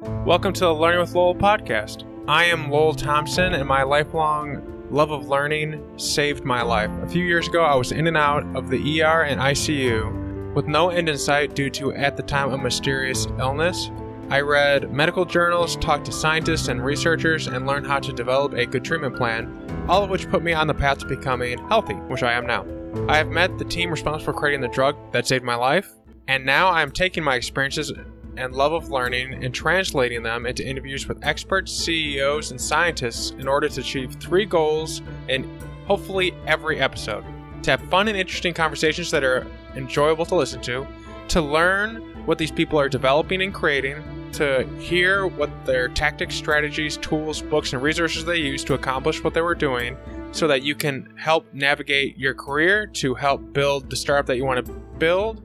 Welcome to the Learning with Lowell podcast. I am Lowell Thompson, and my lifelong love of learning saved my life. A few years ago, I was in and out of the ER and ICU with no end in sight due to, at the time, a mysterious illness. I read medical journals, talked to scientists and researchers, and learned how to develop a good treatment plan, all of which put me on the path to becoming healthy, which I am now. I have met the team responsible for creating the drug that saved my life, and now I am taking my experiences and love of learning and translating them into interviews with experts, CEOs, and scientists in order to achieve three goals in hopefully every episode. To have fun and interesting conversations that are enjoyable to listen to, to learn what these people are developing and creating, to hear what their tactics, strategies, tools, books, and resources they use to accomplish what they were doing so that you can help navigate your career to help build the startup that you want to build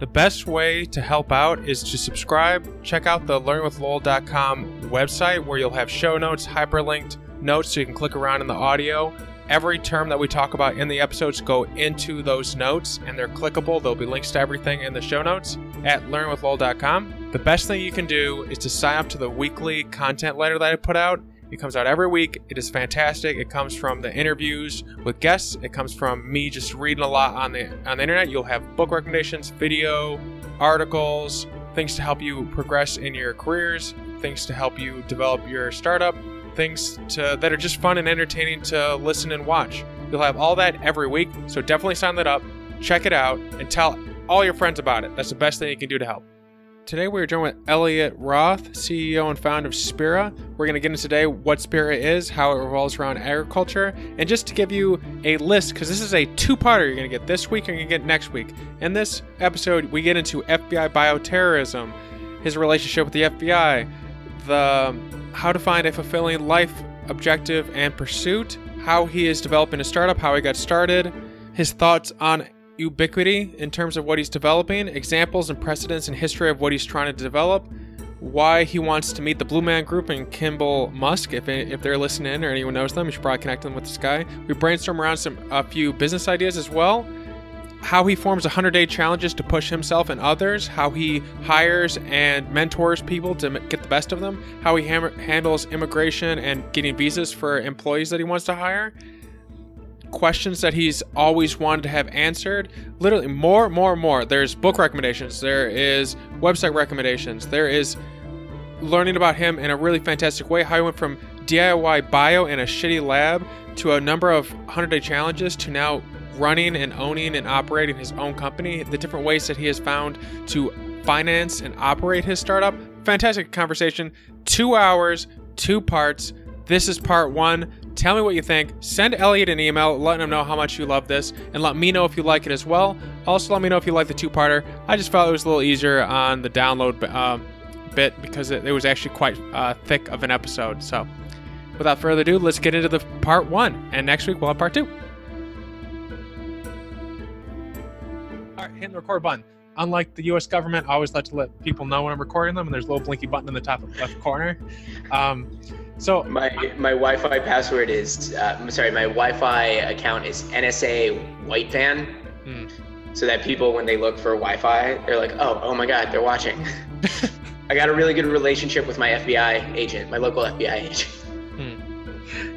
the best way to help out is to subscribe. Check out the learningwithlowell.com website where you'll have show notes, hyperlinked notes so you can click around in the audio. Every term that we talk about in the episodes go into those notes and they're clickable. There'll be links to everything in the show notes at learningwithlowell.com. The best thing you can do is to sign up to the weekly content letter that I put out. It comes out every week. It is fantastic. It comes from the interviews with guests. It comes from me just reading a lot on the on the internet. You'll have book recommendations, video, articles, things to help you progress in your careers, things to help you develop your startup, things to that are just fun and entertaining to listen and watch. You'll have all that every week. So definitely sign that up, check it out, and tell all your friends about it. That's the best thing you can do to help. Today we are joined with Elliot Roth, CEO and founder of Spira. We're going to get into today what Spira is, how it revolves around agriculture, and just to give you a list, because this is a two-parter you're going to get this week and you're going to get next week. In this episode, we get into FBI bioterrorism, his relationship with the FBI, the how to find a fulfilling life objective and pursuit, how he is developing a startup, how he got started, his thoughts on ubiquity in terms of what he's developing, examples and precedents and history of what he's trying to develop, why he wants to meet the Blue Man Group and Kimball Musk. If, if they're listening or anyone knows them, you should probably connect them with this guy. We brainstorm around some a few business ideas as well. How he forms 100 day challenges to push himself and others, how he hires and mentors people to get the best of them, how he ham- handles immigration and getting visas for employees that he wants to hire, questions that he's always wanted to have answered. Literally, more, more, more. There's book recommendations, there is website recommendations, there is learning about him in a really fantastic way. How he went from DIY bio in a shitty lab to a number of 100 day challenges to now running and owning and operating his own company, the different ways that he has found to finance and operate his startup. Fantastic conversation. Two hours, two parts. This is part one. Tell me what you think. Send Elliot an email letting him know how much you love this and let me know if you like it as well. Also, let me know if you like the two parter. I just felt it was a little easier on the download uh, bit because it, it, was actually quite uh, thick of an episode. So, without further ado, let's get into the part one. And next week, we'll have part two. All right, hitting the record button. Unlike the U.S. government, I always like to let people know when I'm recording them, and there's a little blinky button in the top left corner. Um, so my my Wi-Fi password is uh, I'm sorry, my Wi-Fi account is NSA White Van. Hmm. So that people when they look for Wi-Fi, they're like, oh, oh my God, they're watching. I got a really good relationship with my FBI agent, my local FBI agent. Hmm.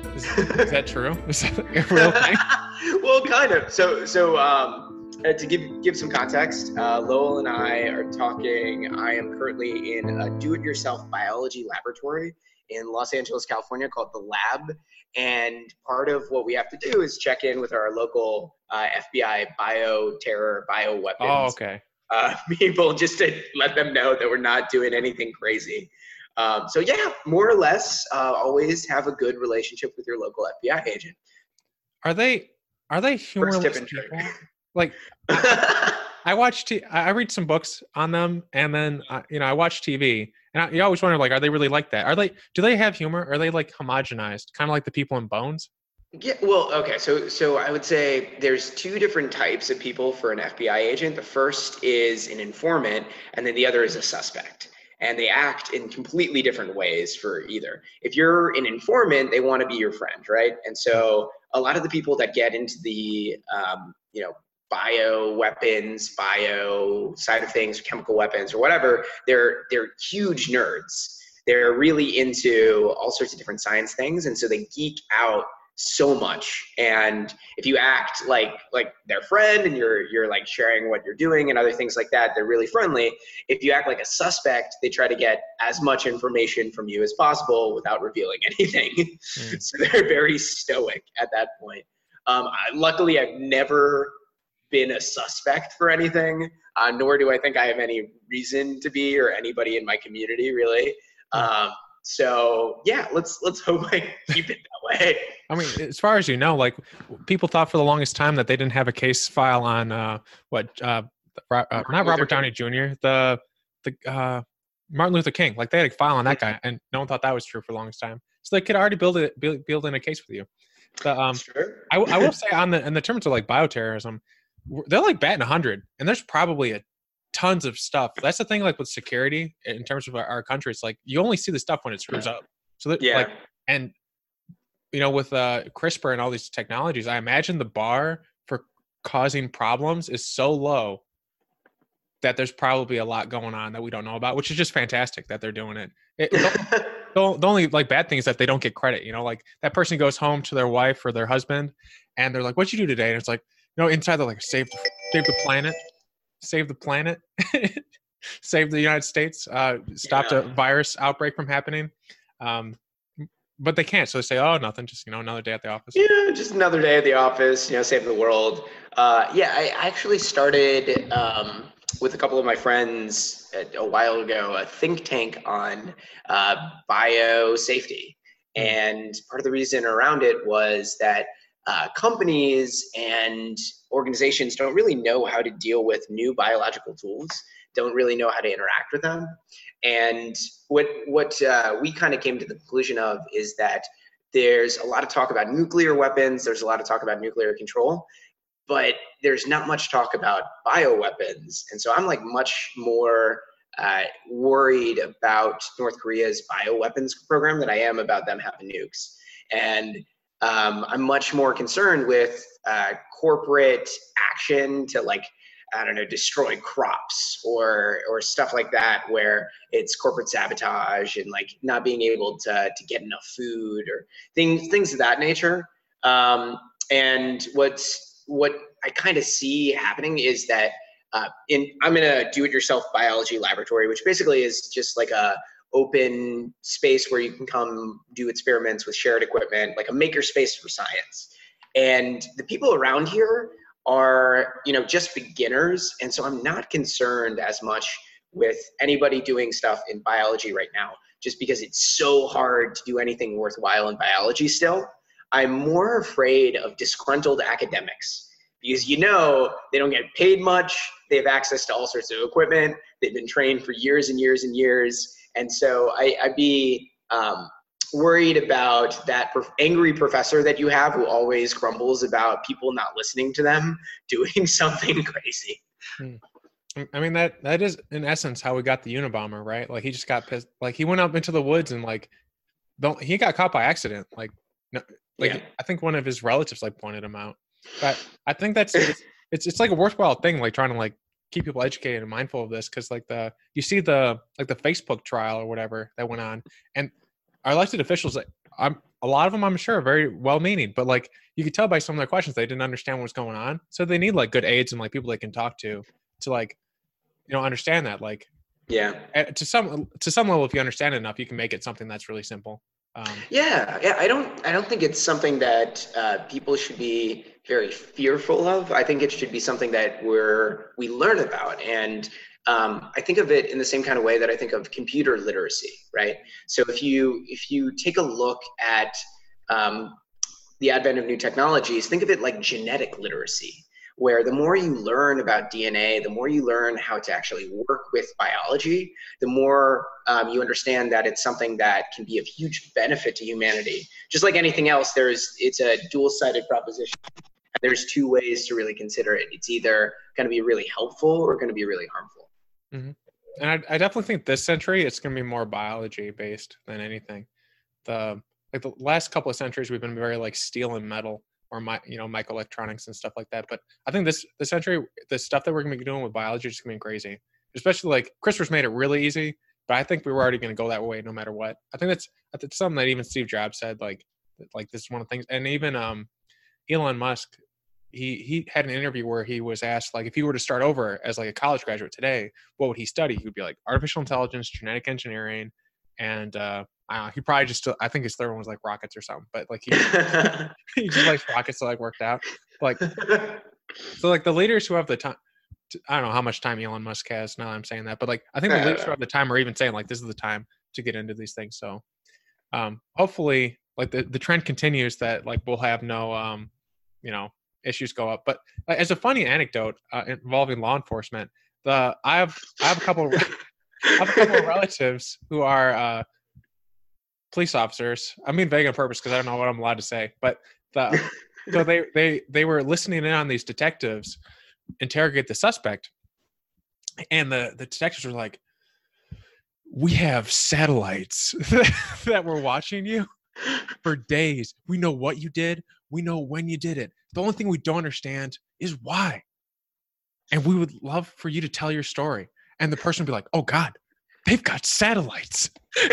Is, is, that true? Is that a real thing? well, kind of. So so um, uh, to give give some context, uh, Lowell and I are talking. I am currently in a do-it-yourself biology laboratory in Los Angeles, California called The Lab. And part of what we have to do is check in with our local uh, FBI bio terror, bio weapons. Oh, okay. Uh, people just to let them know that we're not doing anything crazy. Um, so yeah, more or less, uh, always have a good relationship with your local FBI agent. Are they are they humorless people? Like I watch t- I read some books on them, and then uh, you know I watch TV, and I, you always wonder, like, are they really like that? Are they? Do they have humor? Are they like homogenized, kind of like the people in Bones? Yeah, well, okay. So, so I would say there's two different types of people for an FBI agent. The first is an informant, and then the other is a suspect. And they act in completely different ways for either. If you're an informant, they want to be your friend, right? And so a lot of the people that get into the, um, you know, bio weapons, bio side of things, chemical weapons, or whatever, they're they're huge nerds. They're really into all sorts of different science things, and so they geek out so much and if you act like like their friend and you're you're like sharing what you're doing and other things like that they're really friendly if you act like a suspect they try to get as much information from you as possible without revealing anything mm. so they're very stoic at that point um, I, luckily i've never been a suspect for anything uh, nor do i think i have any reason to be or anybody in my community really um, so yeah, let's let's hope I keep it that way. I mean, as far as you know, like people thought for the longest time that they didn't have a case file on uh, what uh, uh, not Robert Downey Jr. the the uh, Martin Luther King. Like they had a file on that guy, and no one thought that was true for the longest time. So they could already build it build, build in a case with you. But um, sure. I, I will say on the in the terms of like bioterrorism, they're like batting hundred, and there's probably a tons of stuff. That's the thing, like with security in terms of our, country, it's like you only see the stuff when it screws up. So that, yeah. like, and you know, with uh, CRISPR and all these technologies, I imagine the bar for causing problems is so low that there's probably a lot going on that we don't know about, which is just fantastic that they're doing it. it the, the only like bad thing is that they don't get credit. You know, like that person goes home to their wife or their husband, and they're like, "What'd you do today?" And it's like, know, inside they're like, "Save, save the planet." save the planet, save the United States, uh, stopped yeah. a virus outbreak from happening. Um, but they can't, so they say, "Oh, nothing. Just you know, another day at the office." Yeah, just another day at the office. You know, save the world. Uh, yeah, I actually started um, with a couple of my friends a while ago a think tank on uh, bio safety, hmm. and part of the reason around it was that uh, companies and organizations don't really know how to deal with new biological tools don't really know how to interact with them. And what what uh, we kind of came to the conclusion of is that there's a lot of talk about nuclear weapons there's a lot of talk about nuclear control but there's not much talk about bioweapons. And so i'm like much more uh, worried about north korea's bioweapons program than i am about them having nukes. And um, I'm much more concerned with uh, corporate action to like I don't know destroy crops or or stuff like that where it's corporate sabotage and like not being able to to get enough food or things things of that nature. Um, and what's what I kind of see happening is that uh, in I'm in a do-it-yourself biology laboratory, which basically is just like a open space where you can come do experiments with shared equipment, like a maker space for science. And the people around here are, you know, just beginners. And so I'm not concerned as much with anybody doing stuff in biology right now, just because it's so hard to do anything worthwhile in biology still. I'm more afraid of disgruntled academics because you know they don't get paid much, they have access to all sorts of equipment, they've been trained for years and years and years, and so I, I'd be um, worried about that angry professor that you have who always grumbles about people not listening to them doing something crazy. Hmm. I mean that that is in essence how we got the Unabomber, right? Like he just got pissed. Like he went up into the woods and like, don't he got caught by accident? Like, no, like yeah. I think one of his relatives like pointed him out. But I think that's it's, it's it's like a worthwhile thing, like trying to like keep people educated and mindful of this because like the you see the like the Facebook trial or whatever that went on, and our elected officials, I'm a lot of them I'm sure are very well meaning, but like you could tell by some of their questions they didn't understand what was going on, so they need like good aides and like people they can talk to to like you know understand that like yeah to some to some level if you understand it enough you can make it something that's really simple um, yeah, yeah. I don't. I don't think it's something that uh, people should be very fearful of. I think it should be something that we're we learn about, and um, I think of it in the same kind of way that I think of computer literacy, right? So if you if you take a look at um, the advent of new technologies, think of it like genetic literacy where the more you learn about DNA, the more you learn how to actually work with biology, the more um, you understand that it's something that can be of huge benefit to humanity. Just like anything else, there's it's a dual-sided proposition. There's two ways to really consider it. It's either going to be really helpful or going to be really harmful. Mm-hmm. And I, I definitely think this century it's going to be more biology based than anything. The like the last couple of centuries we've been very like steel and metal or my you know microelectronics and stuff like that. But I think this this century, the stuff that we're gonna be doing with biology is just gonna be crazy. Especially like CRISPR's made it really easy, but I think we were already gonna go that way no matter what. I think that's think something that even Steve Jobs said like like this is one of the things, and even um Elon Musk. He, he had an interview where he was asked like if he were to start over as like a college graduate today what would he study he would be like artificial intelligence genetic engineering and uh know, he probably just I think his third one was like rockets or something, but like he he just likes rockets so like worked out. Like so like the leaders who have the time I don't know how much time Elon Musk has now I'm saying that, but like I think the leaders who have the time are even saying like this is the time to get into these things. So um hopefully like the, the trend continues that like we'll have no um you know issues go up. But like, as a funny anecdote uh, involving law enforcement, the I have I have a couple of, I have a couple of relatives who are uh police officers. I mean vague on purpose because I don't know what I'm allowed to say, but the so they they they were listening in on these detectives interrogate the suspect, and the the detectives were like, "We have satellites that were watching you for days. We know what you did. We know when you did it. The only thing we don't understand is why. And we would love for you to tell your story." And the person would be like, "Oh God, they've got satellites."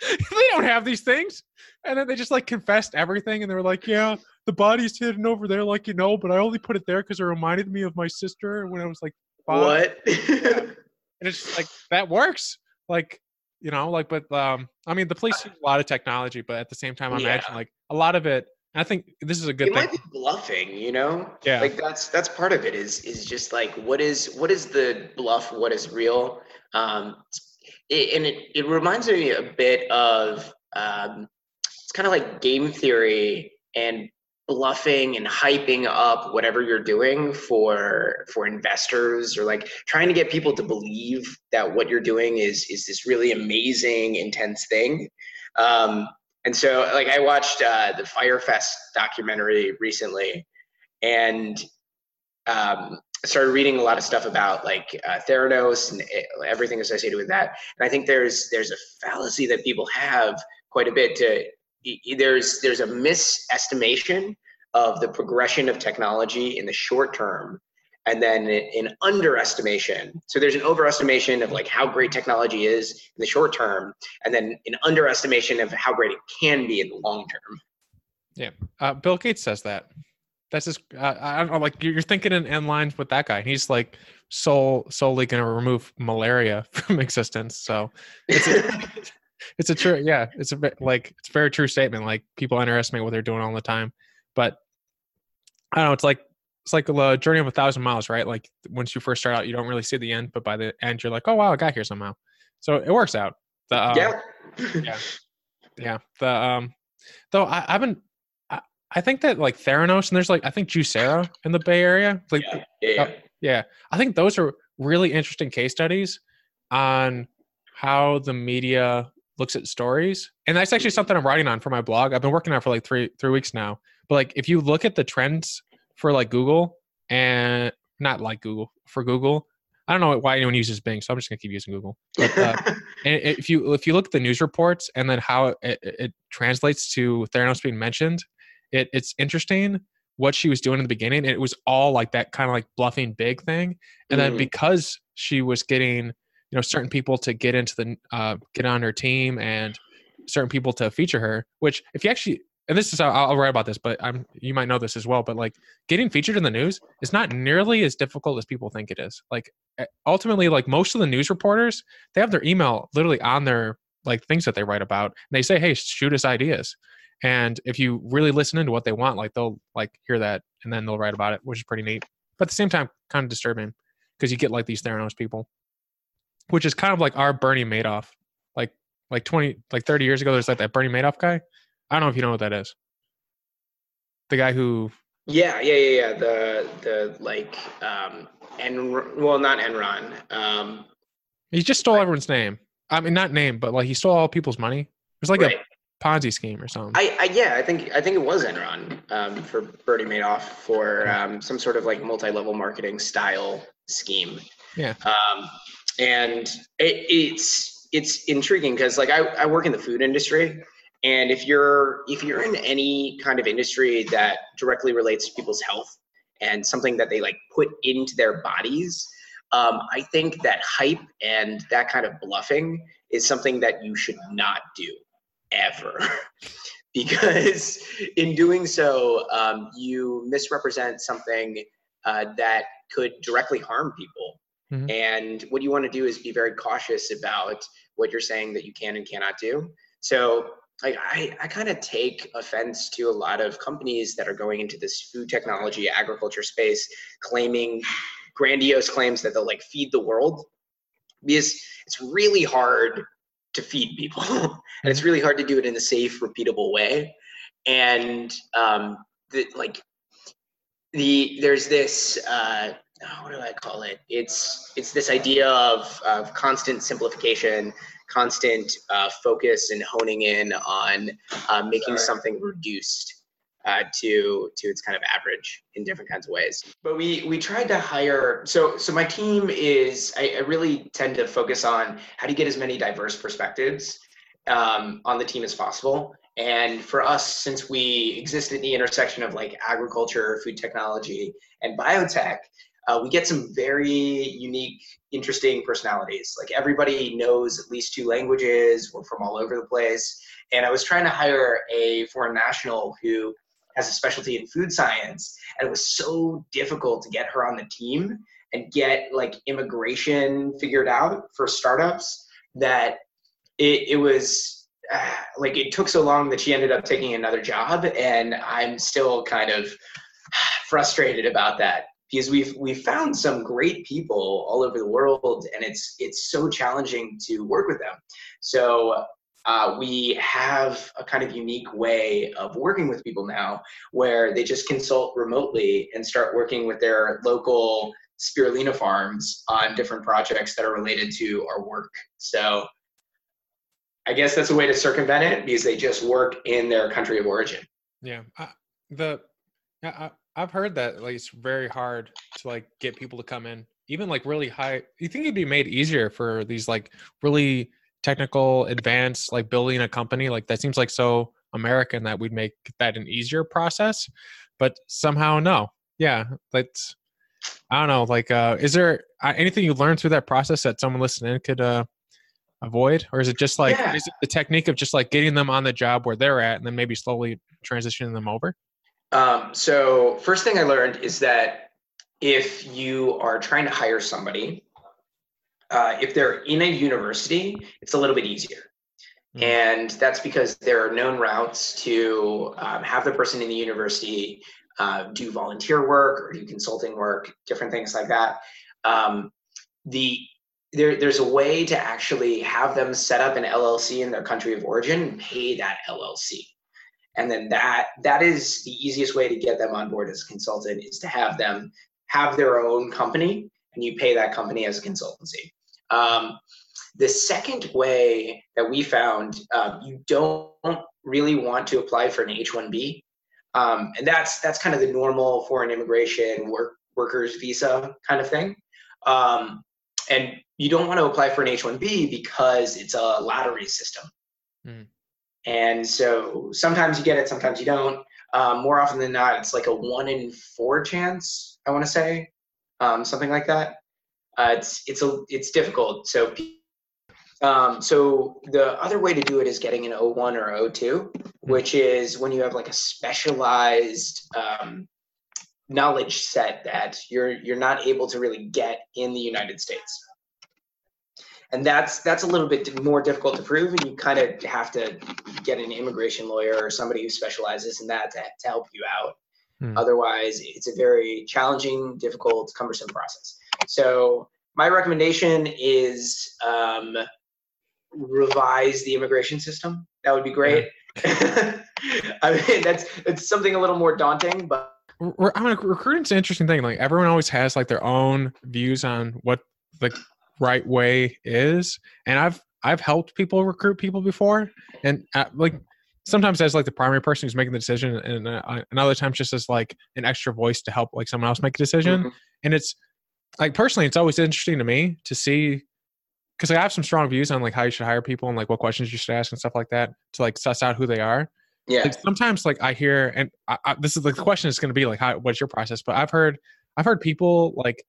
they don't have these things. And then they just like confessed everything and they were like, yeah, the body's hidden over there, like you know, but I only put it there because it reminded me of my sister when I was like five. What? and it's just like that works. Like, you know, like but um I mean the police use a lot of technology, but at the same time I yeah. imagine like a lot of it I think this is a good it thing. might be bluffing, you know? Yeah. Like that's that's part of it is is just like what is what is the bluff, what is real? Um it, and it, it reminds me a bit of um, it's kind of like game theory and bluffing and hyping up whatever you're doing for for investors or like trying to get people to believe that what you're doing is is this really amazing intense thing um, and so like i watched uh, the Fyre Fest documentary recently and um, started reading a lot of stuff about like uh, Theranos and eh, everything associated with that. And I think there's there's a fallacy that people have quite a bit to there's there's a misestimation of the progression of technology in the short term and then an underestimation so there's an overestimation of like how great technology is in the short term and then an underestimation of how great it can be in the long term yeah uh, bill gates says that that's just uh, I don't know. Like you're thinking in, in lines with that guy. He's like so solely going to remove malaria from existence. So it's a, it's a true yeah. It's a bit like it's a very true statement. Like people underestimate what they're doing all the time, but I don't know. It's like it's like a journey of a thousand miles, right? Like once you first start out, you don't really see the end, but by the end, you're like, oh wow, I got here somehow. So it works out. The, um, yeah, yeah, yeah. The um, though I, I've been I think that like Theranos and there's like I think Juicero in the Bay Area. Like yeah, yeah. Uh, yeah. I think those are really interesting case studies on how the media looks at stories. And that's actually something I'm writing on for my blog. I've been working on for like three three weeks now. But like if you look at the trends for like Google and not like Google for Google, I don't know why anyone uses Bing, so I'm just gonna keep using Google. But, uh, and if you if you look at the news reports and then how it, it translates to Theranos being mentioned, it, it's interesting what she was doing in the beginning. It was all like that kind of like bluffing big thing. And then mm-hmm. because she was getting, you know, certain people to get into the, uh, get on her team and certain people to feature her, which if you actually, and this is, I'll, I'll write about this, but I'm, you might know this as well, but like getting featured in the news is not nearly as difficult as people think it is. Like ultimately, like most of the news reporters, they have their email literally on their like things that they write about. And they say, Hey, shoot us ideas. And if you really listen into what they want, like they'll like hear that and then they'll write about it, which is pretty neat. But at the same time, kind of disturbing because you get like these Theranos people, which is kind of like our Bernie Madoff. Like like 20 like 30 years ago, there's like that Bernie Madoff guy. I don't know if you know what that is. The guy who Yeah, yeah, yeah, yeah. The the like um and well not Enron. Um he just stole everyone's name. I mean not name, but like he stole all people's money. It was like right. a Ponzi scheme or something. I, I, yeah, I think I think it was Enron um, for Bernie Madoff for um, some sort of like multi-level marketing style scheme. Yeah. Um, and it, it's it's intriguing because like I, I work in the food industry And if you're if you're in any kind of industry that directly relates to people's health and something that they like put into their bodies, um, I think that hype and that kind of bluffing is something that you should not do ever. because in doing so, um, you misrepresent something uh, that could directly harm people. Mm-hmm. And what you want to do is be very cautious about what you're saying that you can and cannot do. So like I, I kind of take offense to a lot of companies that are going into this food technology agriculture space claiming grandiose claims that they'll like feed the world because it's really hard to feed people and it's mm-hmm. really hard to do it in a safe repeatable way and um the, like the there's this uh what do I call it? It's it's this idea of of constant simplification, constant uh, focus, and honing in on uh, making Sorry. something reduced uh, to to its kind of average in different kinds of ways. But we we tried to hire. So so my team is I, I really tend to focus on how do you get as many diverse perspectives um, on the team as possible. And for us, since we exist at the intersection of like agriculture, food technology, and biotech, uh, we get some very unique, interesting personalities. Like everybody knows at least two languages. We're from all over the place. And I was trying to hire a foreign national who has a specialty in food science, and it was so difficult to get her on the team and get like immigration figured out for startups that it, it was uh, like it took so long that she ended up taking another job, and I'm still kind of frustrated about that because we've we've found some great people all over the world and it's it's so challenging to work with them. So uh, we have a kind of unique way of working with people now where they just consult remotely and start working with their local spirulina farms on different projects that are related to our work. So i guess that's a way to circumvent it because they just work in their country of origin. Yeah the I've heard that like it's very hard to like get people to come in, even like really high. You think it'd be made easier for these like really technical, advanced like building a company? Like that seems like so American that we'd make that an easier process, but somehow no. Yeah, that's I don't know. Like, uh, is there uh, anything you learned through that process that someone listening could uh avoid, or is it just like yeah. is it the technique of just like getting them on the job where they're at, and then maybe slowly transitioning them over? Um, so first thing I learned is that if you are trying to hire somebody, uh, if they're in a university, it's a little bit easier. Mm-hmm. And that's because there are known routes to um, have the person in the university uh, do volunteer work or do consulting work, different things like that. Um, the there, there's a way to actually have them set up an LLC in their country of origin and pay that LLC and then that that is the easiest way to get them on board as a consultant is to have them have their own company and you pay that company as a consultancy. Um, the second way that we found um, you don't really want to apply for an h1b um, and that's that's kind of the normal foreign immigration work workers visa kind of thing. Um, and you don't want to apply for an h1b because it's a lottery system. Mm. And so sometimes you get it, sometimes you don't. Um, more often than not, it's like a one in four chance. I want to say um, something like that. Uh, it's it's a it's difficult. So um, so the other way to do it is getting an O1 or O2, hmm. which is when you have like a specialized um, knowledge set that you're you're not able to really get in the United States and that's that's a little bit more difficult to prove and you kind of have to get an immigration lawyer or somebody who specializes in that to, to help you out hmm. otherwise it's a very challenging difficult cumbersome process so my recommendation is um, revise the immigration system that would be great yeah. i mean that's it's something a little more daunting but I mean, recruiting's an interesting thing. Like everyone always has like their own views on what like right way is and i've i've helped people recruit people before and uh, like sometimes as like the primary person who's making the decision and uh, and other times just as like an extra voice to help like someone else make a decision mm-hmm. and it's like personally it's always interesting to me to see because I have some strong views on like how you should hire people and like what questions you should ask and stuff like that to like suss out who they are. Yeah. Like sometimes like I hear and I, I, this is like the question is going to be like how what's your process? But I've heard I've heard people like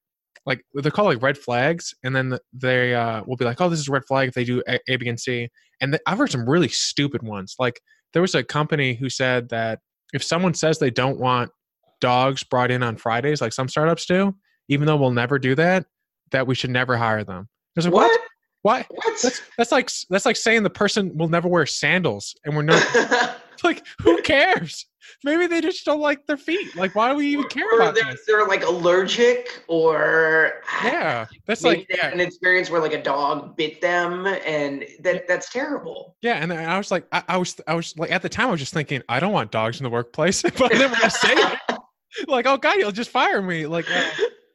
like they're called like red flags, and then they uh, will be like, oh, this is a red flag if they do A, a B, and C. And th- I've heard some really stupid ones. Like there was a company who said that if someone says they don't want dogs brought in on Fridays, like some startups do, even though we'll never do that, that we should never hire them. Like, what? Why? What? That's that's like that's like saying the person will never wear sandals, and we're not like who cares? Maybe they just don't like their feet. Like, why do we even care or about they're, this? they're like allergic or Yeah, that's like yeah, an experience where like a dog bit them and that that's terrible. yeah. And I was like, I, I was, I was like, at the time, I was just thinking, I don't want dogs in the workplace, but I didn't want to say it. Like, oh god, you'll just fire me. Like, uh,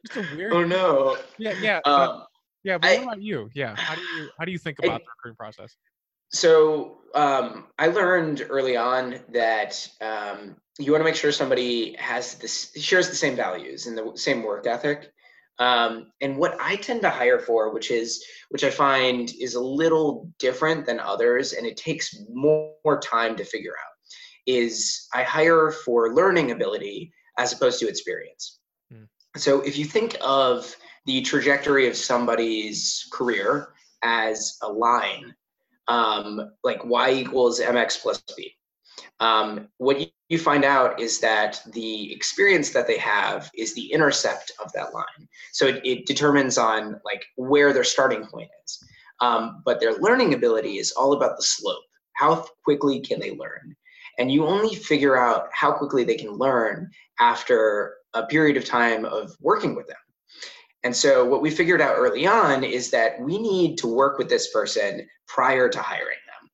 just a weird. oh no. Yeah, yeah, but, Um, yeah. But I- what about you? Yeah, how do you, how do you think I- about the recruiting process? So um, I learned early on that um, you want to make sure somebody has this shares the same values and the same work ethic. Um, and what I tend to hire for, which is which I find is a little different than others, and it takes more, more time to figure out, is I hire for learning ability as opposed to experience. Hmm. So if you think of the trajectory of somebody's career as a line, um, like y equals mx plus b. Um, what you, you find out is that the experience that they have is the intercept of that line. So it, it determines on like where their starting point is. Um, but their learning ability is all about the slope. How quickly can they learn? And you only figure out how quickly they can learn after a period of time of working with them. And so what we figured out early on is that we need to work with this person prior to hiring them.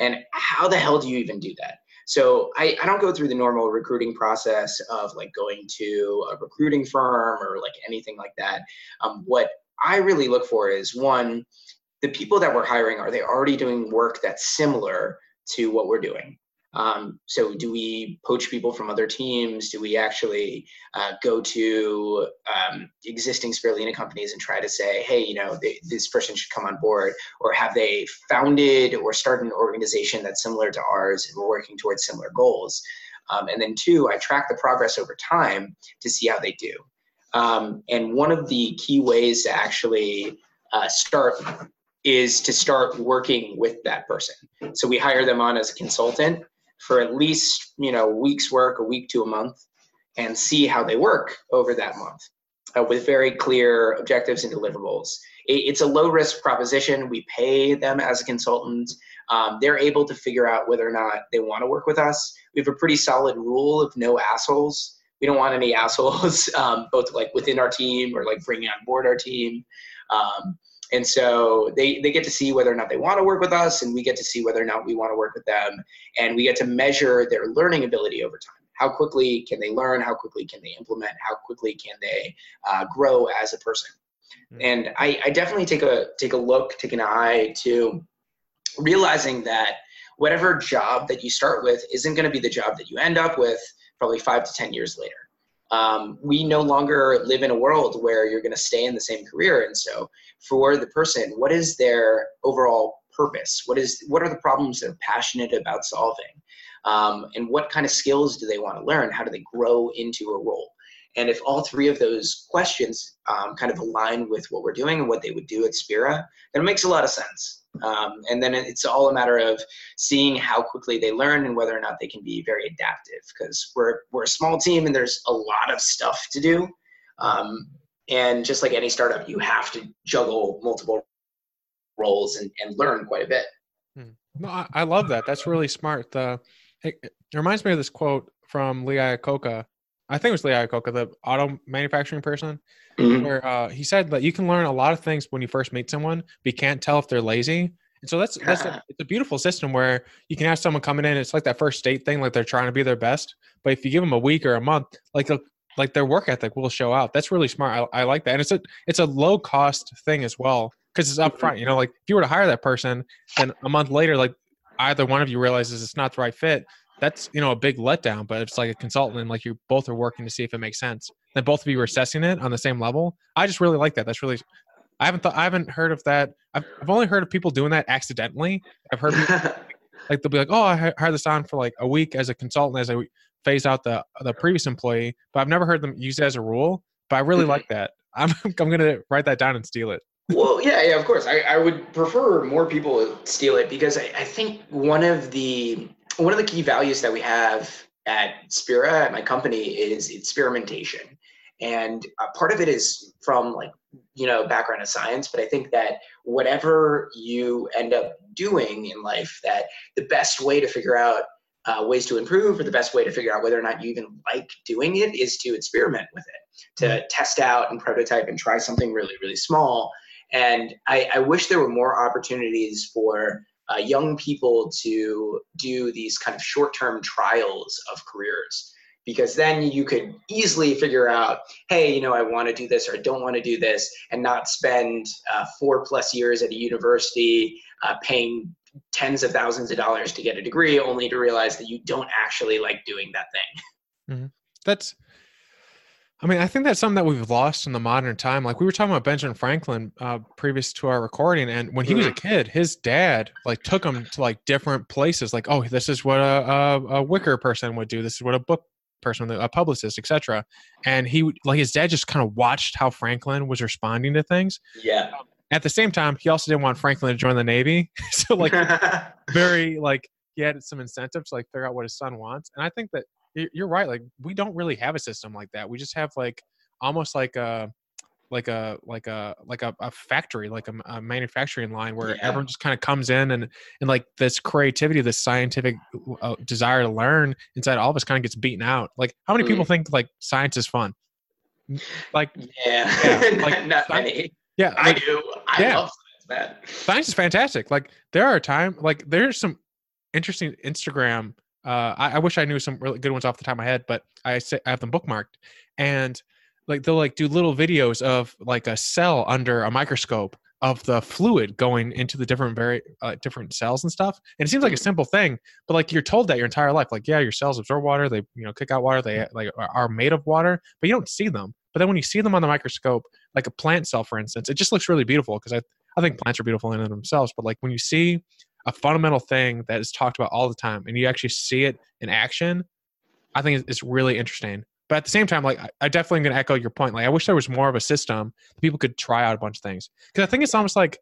And how the hell do you even do that? So I, I don't go through the normal recruiting process of like going to a recruiting firm or like anything like that. Um, what I really look for is one, the people that we're hiring, are they already doing work that's similar to what we're doing? Um, so do we poach people from other teams? Do we actually uh, go to um, existing spirulina companies and try to say, hey, you know, they, this person should come on board? Or have they founded or started an organization that's similar to ours and we're working towards similar goals? Um, and then two, I track the progress over time to see how they do. Um, and one of the key ways to actually uh, start is to start working with that person. So we hire them on as a consultant for at least you know week's work, a week to a month, and see how they work over that month uh, with very clear objectives and deliverables. It, it's a low risk proposition. We pay them as a consultant. Um, they're able to figure out whether or not they want to work with us. We have a pretty solid rule of no assholes. We don't want any assholes, um, both like within our team or like bringing on board our team. Um, and so they, they get to see whether or not they want to work with us, and we get to see whether or not we want to work with them. And we get to measure their learning ability over time. How quickly can they learn? How quickly can they implement? How quickly can they uh, grow as a person? Mhm. And I, I definitely take a take a look, take an eye to realizing that whatever job that you start with isn't going to be the job that you end up with probably five to ten years later. Um, we no longer live in a world where you're going to stay in the same career, and so for the person, what is their overall purpose? What is what are the problems they're passionate about solving? Um, and what kind of skills do they want to learn? How do they grow into a role? And if all three of those questions um, kind of align with what we're doing and what they would do at Spira, then it makes a lot of sense. Um, and then it's all a matter of seeing how quickly they learn and whether or not they can be very adaptive because we're, we're a small team and there's a lot of stuff to do. Um, and just like any startup, you have to juggle multiple roles and, and learn quite a bit. No, I, I love that. That's really smart. The it, it reminds me of this quote from Lee Iacocca. I think it was Lee Iacocca, the auto manufacturing person, Mhm. where uh, he said that you can learn a lot of things when you first meet someone, but you can't tell if they're lazy. And so that's that's a, it's a beautiful system where you can have someone coming in. It's like that first date thing, like they're trying to be their best. But if you give them a week or a month, like like their work ethic will show out. That's really smart. I, I like that, and it's a it's a low cost thing as well because it's upfront. You know, like if you were to hire that person, then a month later, like either one of you realizes it's not the right fit. That's you know a big letdown. But it's like a consultant, and like you both are working to see if it makes sense, then both of you are assessing it on the same level. I just really like that. That's really I haven't thought I haven't heard of that. I've, I've only heard of people doing that accidentally. I've heard people, like they'll be like, "Oh, I hired this on for like a week as a consultant as I phase out the the previous employee," but I've never heard them use it as a rule. But I really Mhm. like that. I'm I'm gonna write that down and steal it. Well, yeah, yeah, of course. I, I would prefer more people steal it because I, I think one of the one of the key values that we have at Spira at my company is experimentation, and uh, part of it is from like you know background of science, but I think that whatever you end up doing in life, that the best way to figure out uh, ways to improve or the best way to figure out whether or not you even like doing it is to experiment with it, to test out and prototype and try something really really small. And I, I wish there were more opportunities for uh, young people to do these kind of short-term trials of careers. Because then you could easily figure out hey you know i want to do this or i don't want to do this and not spend uh, four plus years at a university uh, paying tens of thousands of dollars to get a degree only to realize that you don't actually like doing that thing. That's I mean, I think that's something that we've lost in the modern time. Like we were talking about Benjamin Franklin uh, previous to our recording, and when he was a kid, his dad like took him to like different places. Like, oh, this is what a, a, a wicker person would do. This is what a book person, a publicist, etc. And he like his dad just kind of watched how Franklin was responding to things. yeah At the same time, he also didn't want Franklin to join the Navy, so like very like he had some incentive to like figure out what his son wants and i think that you're right like we don't really have a system like that we just have like almost like a like a like a like a, a factory like a manufacturing line where Yeah. everyone just kind of comes in and and like this creativity this scientific uh, desire to learn inside all of us kind of gets beaten out like how many people think like science is fun like yeah, Yeah, like, not sci- many yeah i do i yeah. love science man science is fantastic. Like there are time like there's some interesting Instagram. Uh, I, I wish I knew some really good ones off the top of my head, but I say I have them bookmarked, and like they'll like do little videos of like a cell under a microscope of the fluid going into the different very uh, different cells and stuff. And it seems like a simple thing, but like you're told that your entire life, like yeah, your cells absorb water, they you know kick out water, they like are- are made of water, but you don't see them. But then when you see them on the microscope, like a plant cell, for instance, it just looks really beautiful because I I think plants are beautiful in and of themselves, but like when you see a fundamental thing that is talked about all the time and you actually see it in action, I think it's- really interesting. But at the same time, like I, I definitely am going to echo your point. Like I wish there was more of a system that people could try out a bunch of things because I think it's almost like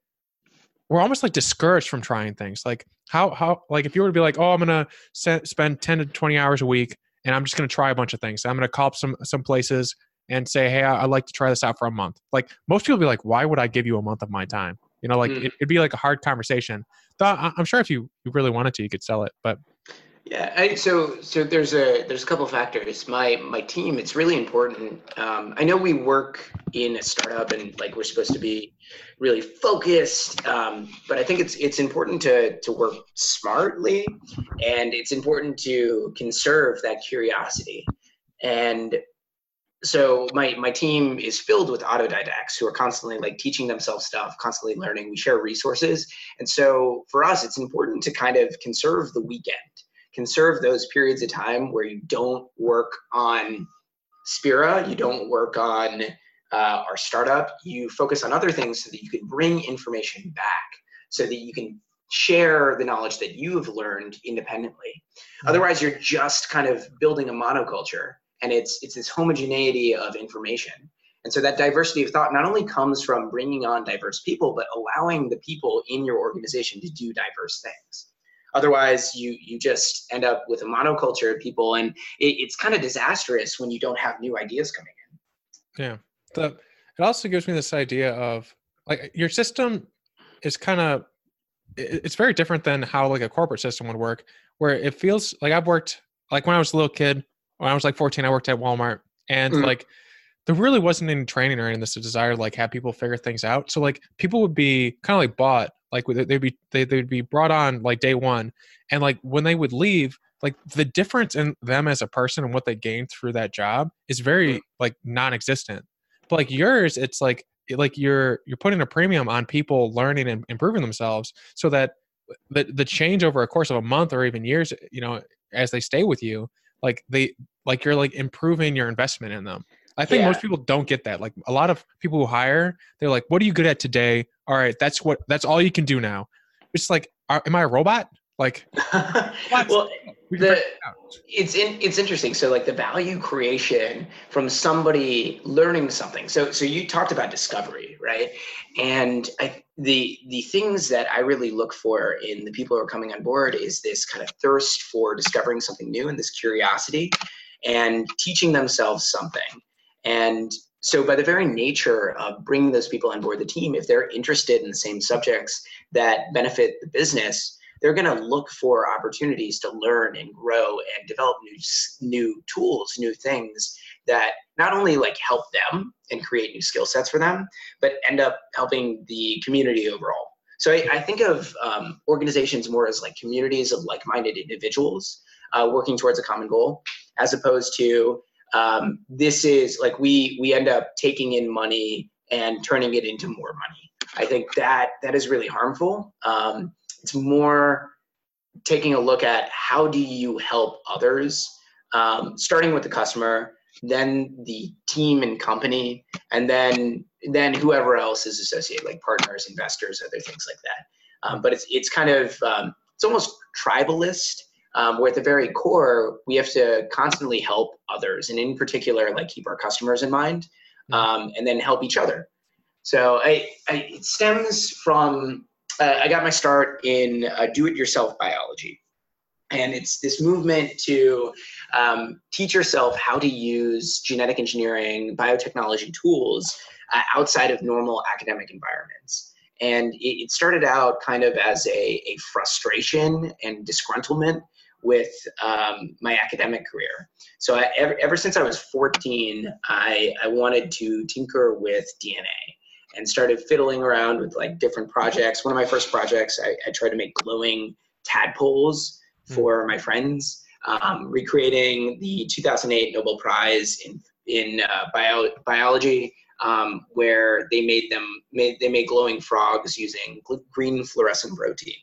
we're almost like discouraged from trying things. Like how how like if you were to be like, oh, I'm going to se- spend ten to twenty hours a week and I'm just going to try a bunch of things. I'm going to call up some some places and say, hey, I- I'd like to try this out for a month. Like most people be like, why would I give you a month of my time? You know, like Mm. it, it'd be like a hard conversation. Though I- I'm sure if you, you really wanted to, you could sell it. But Yeah, I, so so there's a there's a couple factors. My my team, it's really important. Um, I know we work in a startup and like we're supposed to be really focused, um, but I think it's it's important to to work smartly, and it's important to conserve that curiosity. And so my my team is filled with autodidacts who are constantly like teaching themselves stuff, constantly learning. We share resources, and so for us, it's important to kind of conserve the weekend conserve those periods of time where you don't work on Spira, you don't work on uh, our startup, you focus on other things so that you can bring information back, so that you can share the knowledge that you've learned independently. Mhm. Otherwise, you're just kind of building a monoculture, and it's it's this homogeneity of information. And so that diversity of thought not only comes from bringing on diverse people, but allowing the people in your organization to do diverse things. Otherwise you you just end up with a monoculture of people and it, it's kind of disastrous when you don't have new ideas coming in. Yeah, the it also gives me this idea of like your system is kind of it's very different than how like a corporate system would work where it feels like i've worked like when i was a little kid when i was like 14 i worked at walmart and Mhm. like there really wasn't any training or any of this desire to like have people figure things out. So like people would be kind of like bought like they'd be they, they'd be brought on like day one and like when they would leave like the difference in them as a person and what they gained through that job is very like non-existent. But like yours it's like like you're you're putting a premium on people learning and improving themselves so that the the change over a course of a month or even years you know as they stay with you like they like you're like improving your investment in them I think Yeah. most people don't get that. Like a lot of people who hire, they're like, "What are you good at today? All right, that's what that's all you can do now." It's like, are, am I a robot? Like, well, the, figure it out. it's in, it's interesting. So like the value creation from somebody learning something. So so you talked about discovery, right? And I, the the things that I really look for in the people who are coming on board is this kind of thirst for discovering something new and this curiosity and teaching themselves something. And so by the very nature of bringing those people on board the team, if they're interested in the same subjects that benefit the business, they're going to look for opportunities to learn and grow and develop new new tools, new things that not only like help them and create new skill sets for them, but end up helping the community overall. So I, I think of um, organizations more as like communities of like-minded individuals uh, working towards a common goal, as opposed to um, this is like we we end up taking in money and turning it into more money. I think that that is really harmful. Um, it's more taking a look at how do you help others, um, starting with the customer, then the team and company, and then then whoever else is associated, like partners, investors, other things like that. Um, but it's it's kind of um, it's almost tribalist, um, where at the very core we have to constantly help others, and in particular, like keep our customers in mind, um, and then help each other. So I, I it stems from uh, I got my start in uh, do-it-yourself biology, and it's this movement to um, teach yourself how to use genetic engineering, biotechnology tools uh, outside of normal academic environments. And it, it started out kind of as a, a frustration and disgruntlement with um, my academic career. So I, ever, ever since I was 14, I, I wanted to tinker with DNA and started fiddling around with like different projects. One of my first projects, I, I tried to make glowing tadpoles for my friends, um, recreating the 2008 Nobel Prize in in uh, bio, biology, um, where they made them made they made glowing frogs using green fluorescent protein.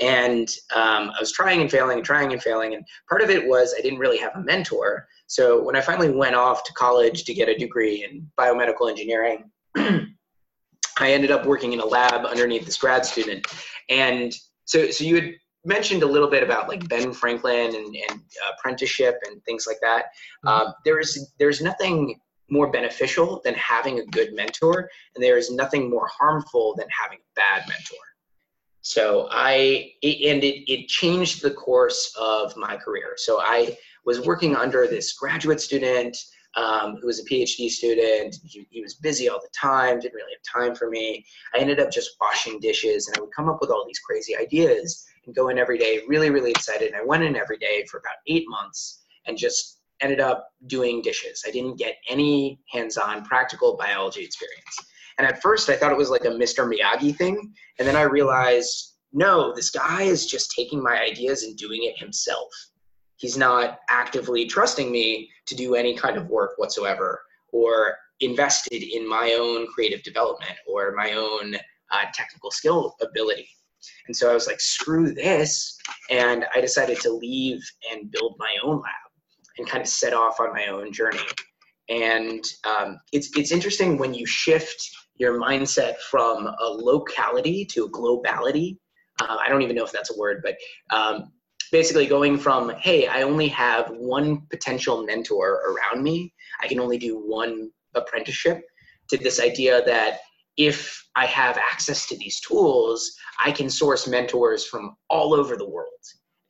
And um, I was trying and failing and trying and failing. And part of it was I didn't really have a mentor. So when I finally went off to college to get a degree in biomedical engineering, I ended up working in a lab underneath this grad student. And so, so you had mentioned a little bit about like Ben Franklin and, and apprenticeship and things like that. Um, there is there's nothing more beneficial than having a good mentor, and there is nothing more harmful than having a bad mentor. So I it, and it it changed the course of my career. So I was working under this graduate student um, who was a PhD student. He, he was busy all the time, didn't really have time for me. I ended up just washing dishes, and I would come up with all these crazy ideas and go in every day, really, really excited. And I went in every day for about eight months and just ended up doing dishes. I didn't get any hands-on practical biology experience. And at first, I thought it was like a Mr. Miyagi thing, and then I realized, no, this guy is just taking my ideas and doing it himself. He's not actively trusting me to do any kind of work whatsoever or invested in my own creative development or my own uh, technical skill ability. And so I was like, screw this. And I decided to leave and build my own lab and kind of set off on my own journey. And um, it's, it's interesting when you shift your mindset from a locality to a globality. Uh, I don't even know if that's a word, but um, basically going from hey i only have one potential mentor around me i can only do one apprenticeship to this idea that if i have access to these tools i can source mentors from all over the world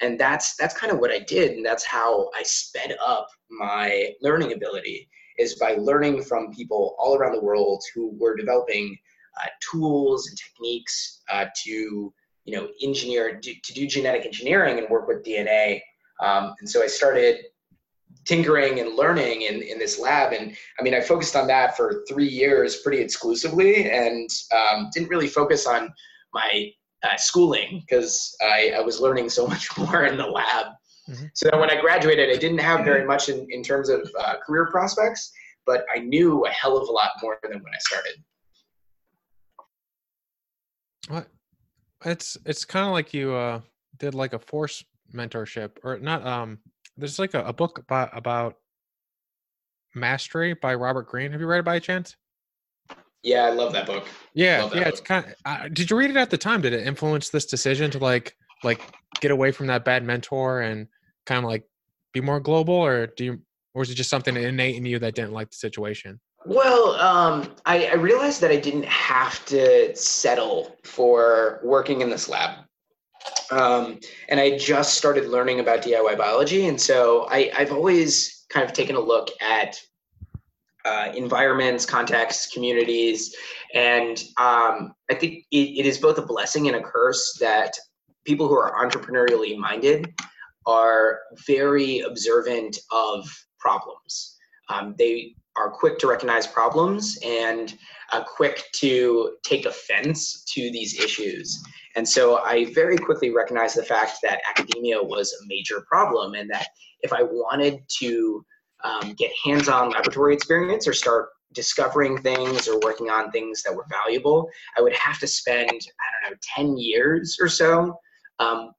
and that's that's kind of what i did and that's how i sped up my learning ability is by learning from people all around the world who were developing uh, tools and techniques uh, to you know, engineer do, to do genetic engineering and work with DNA. Um, and so I started tinkering and learning in, in this lab. And I mean, I focused on that for three years pretty exclusively and um, didn't really focus on my uh, schooling because I, I was learning so much more in the lab. Mhm. So then when I graduated, I didn't have very much in, in terms of uh, career prospects, but I knew a hell of a lot more than when I started. What? It's it's kind of like you uh did like a force mentorship or not um there's like a, a book about about Mastery by Robert Greene. Have you read it by chance? Yeah, I love that book. Yeah, that yeah, book. it's kind of. Uh, did you read it at the time? Did it influence this decision to like like get away from that bad mentor and kind of like be more global, or do you, or is it just something innate in you that didn't like the situation? Well, um, I, I realized that I didn't have to settle for working in this lab. Um, and I just started learning about DIY biology. And so I, I've always kind of taken a look at uh, environments, contexts, communities. And um, I think it, it is both a blessing and a curse that people who are entrepreneurially minded are very observant of problems. Um, they are quick to recognize problems and uh, quick to take offense to these issues. And so I very quickly recognized the fact that academia was a major problem and that if I wanted to um, get hands on laboratory experience or start discovering things or working on things that were valuable, I would have to spend, I don't know, 10 years or so um,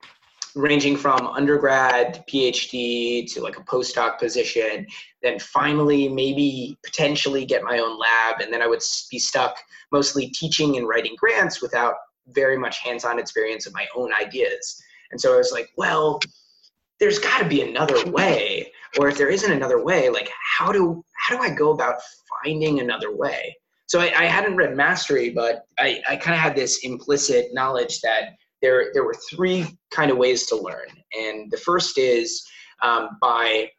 ranging from undergrad, PhD to like a postdoc position, then finally maybe potentially get my own lab, and then I would be stuck mostly teaching and writing grants without very much hands-on experience of my own ideas. And so I was like, well, there's got to be another way, or if there isn't another way, like how do how do I go about finding another way? So I, I hadn't read Mastery, but I, I kind of had this implicit knowledge that there, there were three kind of ways to learn. And the first is um, by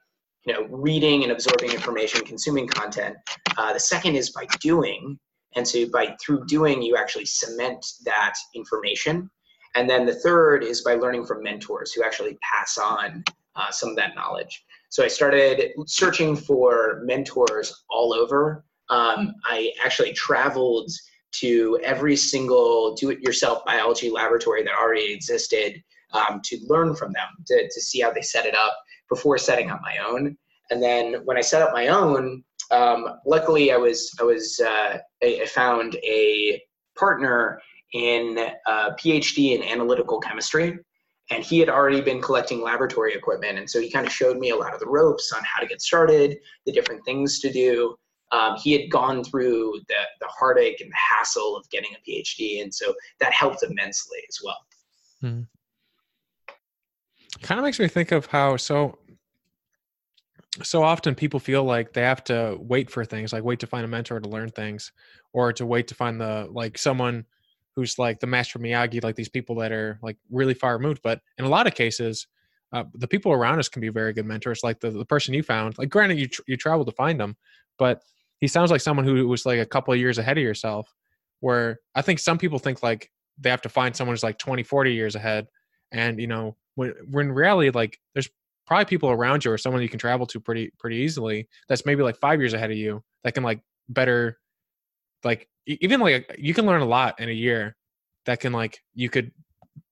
you know, reading and absorbing information, consuming content. Uh, the second is by doing. And so by through doing, you actually cement that information. And then the third is by learning from mentors who actually pass on uh, some of that knowledge. So I started searching for mentors all over. Um, I actually traveled to every single do-it-yourself biology laboratory that already existed um, to learn from them, to, to see how they set it up before setting up my own. And then when I set up my own, um, luckily I was I was uh, I, I found a partner in a uh, PhD in analytical chemistry, and he had already been collecting laboratory equipment, and so he kind of showed me a lot of the ropes on how to get started, the different things to do, um, he had gone through the, the heartache and the hassle of getting a PhD, and so that helped immensely as well. Hmm. Kind of makes me think of how so so often people feel like they have to wait for things, like wait to find a mentor to learn things, or to wait to find the like someone who's like the master Miyagi, like these people that are like really far removed. But in a lot of cases, uh, the people around us can be very good mentors. Like the, the person you found, like granted you tr- you traveled to find them, but he sounds like someone who was like a couple of years ahead of yourself where i think some people think like they have to find someone who's like 20 40 years ahead and you know when, when in reality like there's probably people around you or someone you can travel to pretty pretty easily that's maybe like five years ahead of you that can like better like even like you can learn a lot in a year that can like you could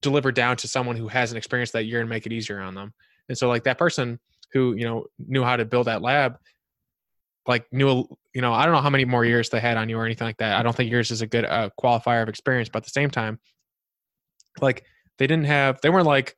deliver down to someone who hasn't experienced that year and make it easier on them. And so like that person who you know knew how to build that lab like knew you know i don't know how many more years they had on you or anything like that. I don't think yours is a good uh, qualifier of experience but at the same time like they didn't have they weren't like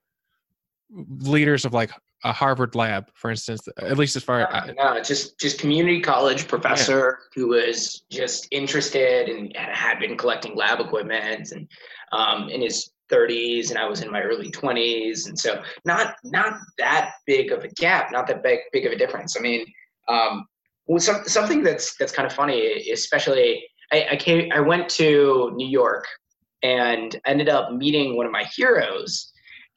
leaders of like a harvard lab for instance at least as far as no, just just community college professor yeah. who was just interested and had been collecting lab equipment and um, in his 30s and I was in my early 20s and so not not that big of a gap not that big big of a difference I mean um, well, some, something that's that's kind of funny, especially I, I came I went to New York and ended up meeting one of my heroes.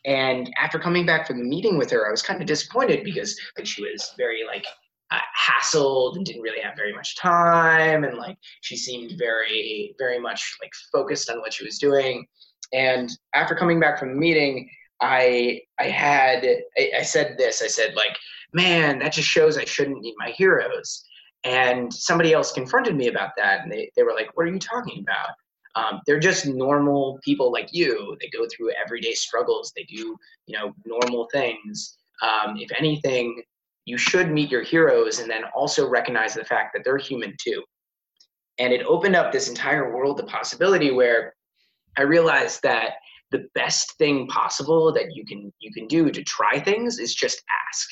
And after coming back from the meeting with her, I was kind of disappointed because like she was very like uh, hassled and didn't really have very much time, and like she seemed very very much like focused on what she was doing. And after coming back from the meeting, I I had I, I said this. I said like man, that just shows I shouldn't meet my heroes. And somebody else confronted me about that, and they, they were like, What are you talking about? Um, they're just normal people like you. They go through everyday struggles. They do, you know, normal things. Um, if anything, you should meet your heroes and then also recognize the fact that they're human too. And it opened up this entire world of possibility where I realized that the best thing possible that you can you can do to try things is just ask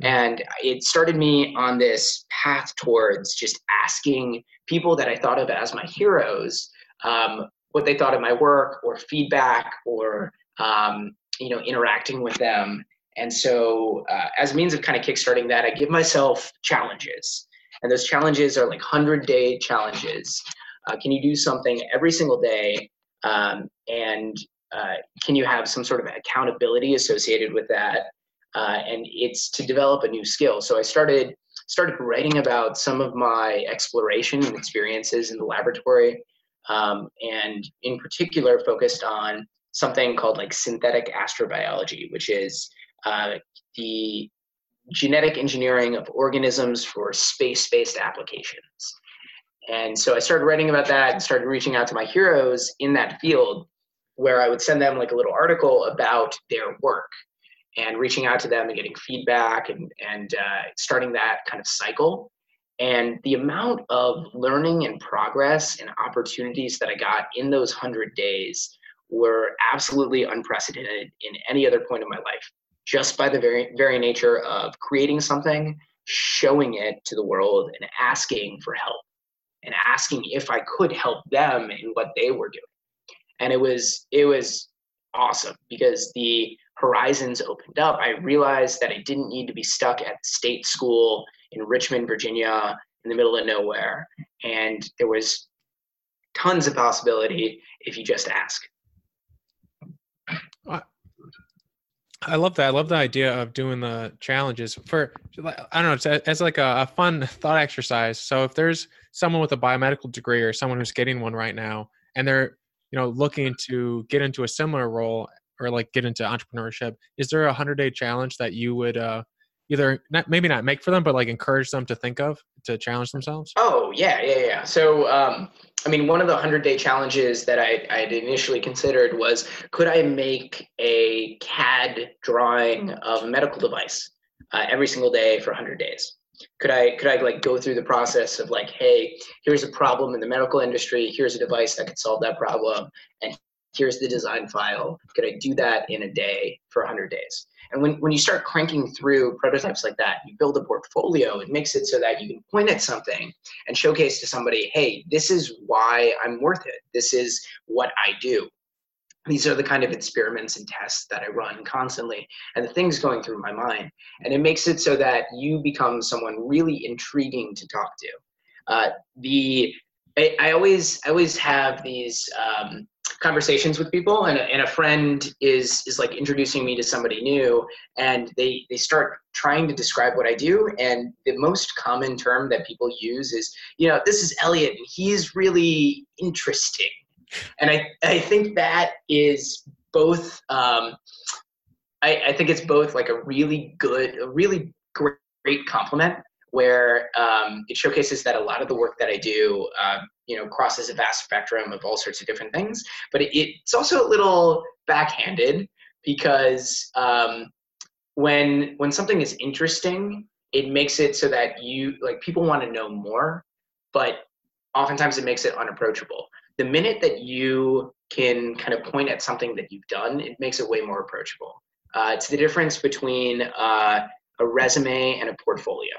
And it started me on this path towards just asking people that I thought of as my heroes um, what they thought of my work or feedback or um, you know interacting with them. And so, uh, as a means of kind of kickstarting that, I give myself challenges, and those challenges are like hundred day challenges. Uh, can you do something every single day, um, and uh, can you have some sort of accountability associated with that? Uh, and it's to develop a new skill. So I started started writing about some of my exploration and experiences in the laboratory, um, and in particular focused on something called like synthetic astrobiology, which is uh, the genetic engineering of organisms for space-based applications. And so I started writing about that and started reaching out to my heroes in that field where I would send them like a little article about their work and reaching out to them and getting feedback and, and uh, starting that kind of cycle. And the amount of learning and progress and opportunities that I got in those 100 days were absolutely unprecedented in any other point of my life, just by the very, very nature of creating something, showing it to the world, and asking for help and asking if I could help them in what they were doing. And it was it was awesome because the horizons opened up. I realized that I didn't need to be stuck at state school in Richmond, Virginia, in the middle of nowhere. And there was tons of possibility if you just ask. I love that. I love the idea of doing the challenges for, I don't know, it's like a, a, fun thought exercise. So if there's someone with a biomedical degree or someone who's getting one right now, and they're, you know, looking to get into a similar role or like get into entrepreneurship, is there a hundred day challenge that you would uh, either not, maybe not make for them, but like encourage them to think of to challenge themselves? Oh yeah, yeah, yeah. So um, I mean, one of the 100 day challenges that I, I had initially considered was could I make a CAD drawing of a medical device uh, every single day for 100 days? Could I could I like go through the process of like, hey, here's a problem in the medical industry, here's a device that could solve that problem, and here's the design file. Could I do that in a day for 100 days? And when, when you start cranking through prototypes like that, you build a portfolio. It makes it so that you can point at something and showcase to somebody, hey, this is why I'm worth it. This is what I do. These are the kind of experiments and tests that I run constantly and the things going through my mind. And it makes it so that you become someone really intriguing to talk to. Uh, the I, always I always have these um, conversations with people and a, and a friend is is like introducing me to somebody new and they they start trying to describe what I do and the most common term that people use is you know this is Elliot and he's really interesting. And I I think that is both um, I, I think it's both like a really good a really great compliment where um, it showcases that a lot of the work that I do, uh, you know, crosses a vast spectrum of all sorts of different things. But it, it's also a little backhanded because um, when when something is interesting, it makes it so that you like people want to know more, but oftentimes it makes it unapproachable. The minute that you can kind of point at something that you've done, it makes it way more approachable. Uh, it's the difference between uh, a resume and a portfolio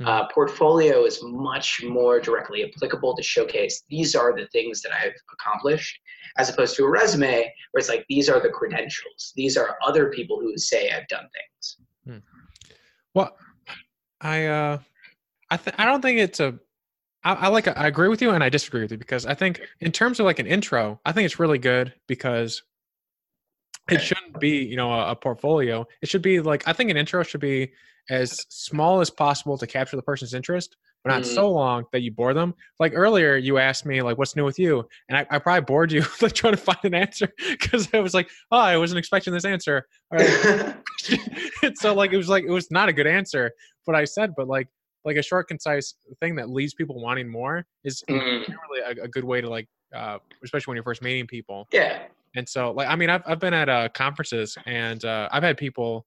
Mm. Uh, portfolio is much more directly applicable to showcase these are the things that I've accomplished, as opposed to a resume where it's like these are the credentials. These are other people who say I've done things. Hmm. Well, I uh, I th- I don't think it's a. I, I like I agree with you and I disagree with you because I think in terms of like an intro, I think it's really good because it shouldn't be you know a, a portfolio. It should be like I think an intro should be as small as possible to capture the person's interest, but not mm. so long that you bore them. Like earlier, you asked me like, "What's new with you?" And I, I probably bored you like trying to find an answer because I was like, "Oh, I wasn't expecting this answer." so like it was like it was not a good answer, but I said, but like like a short, concise thing that leaves people wanting more is mm. really a, a, good way to like, uh, especially when you're first meeting people. Yeah. And so, like, I mean, I've I've been at uh, conferences and uh, I've had people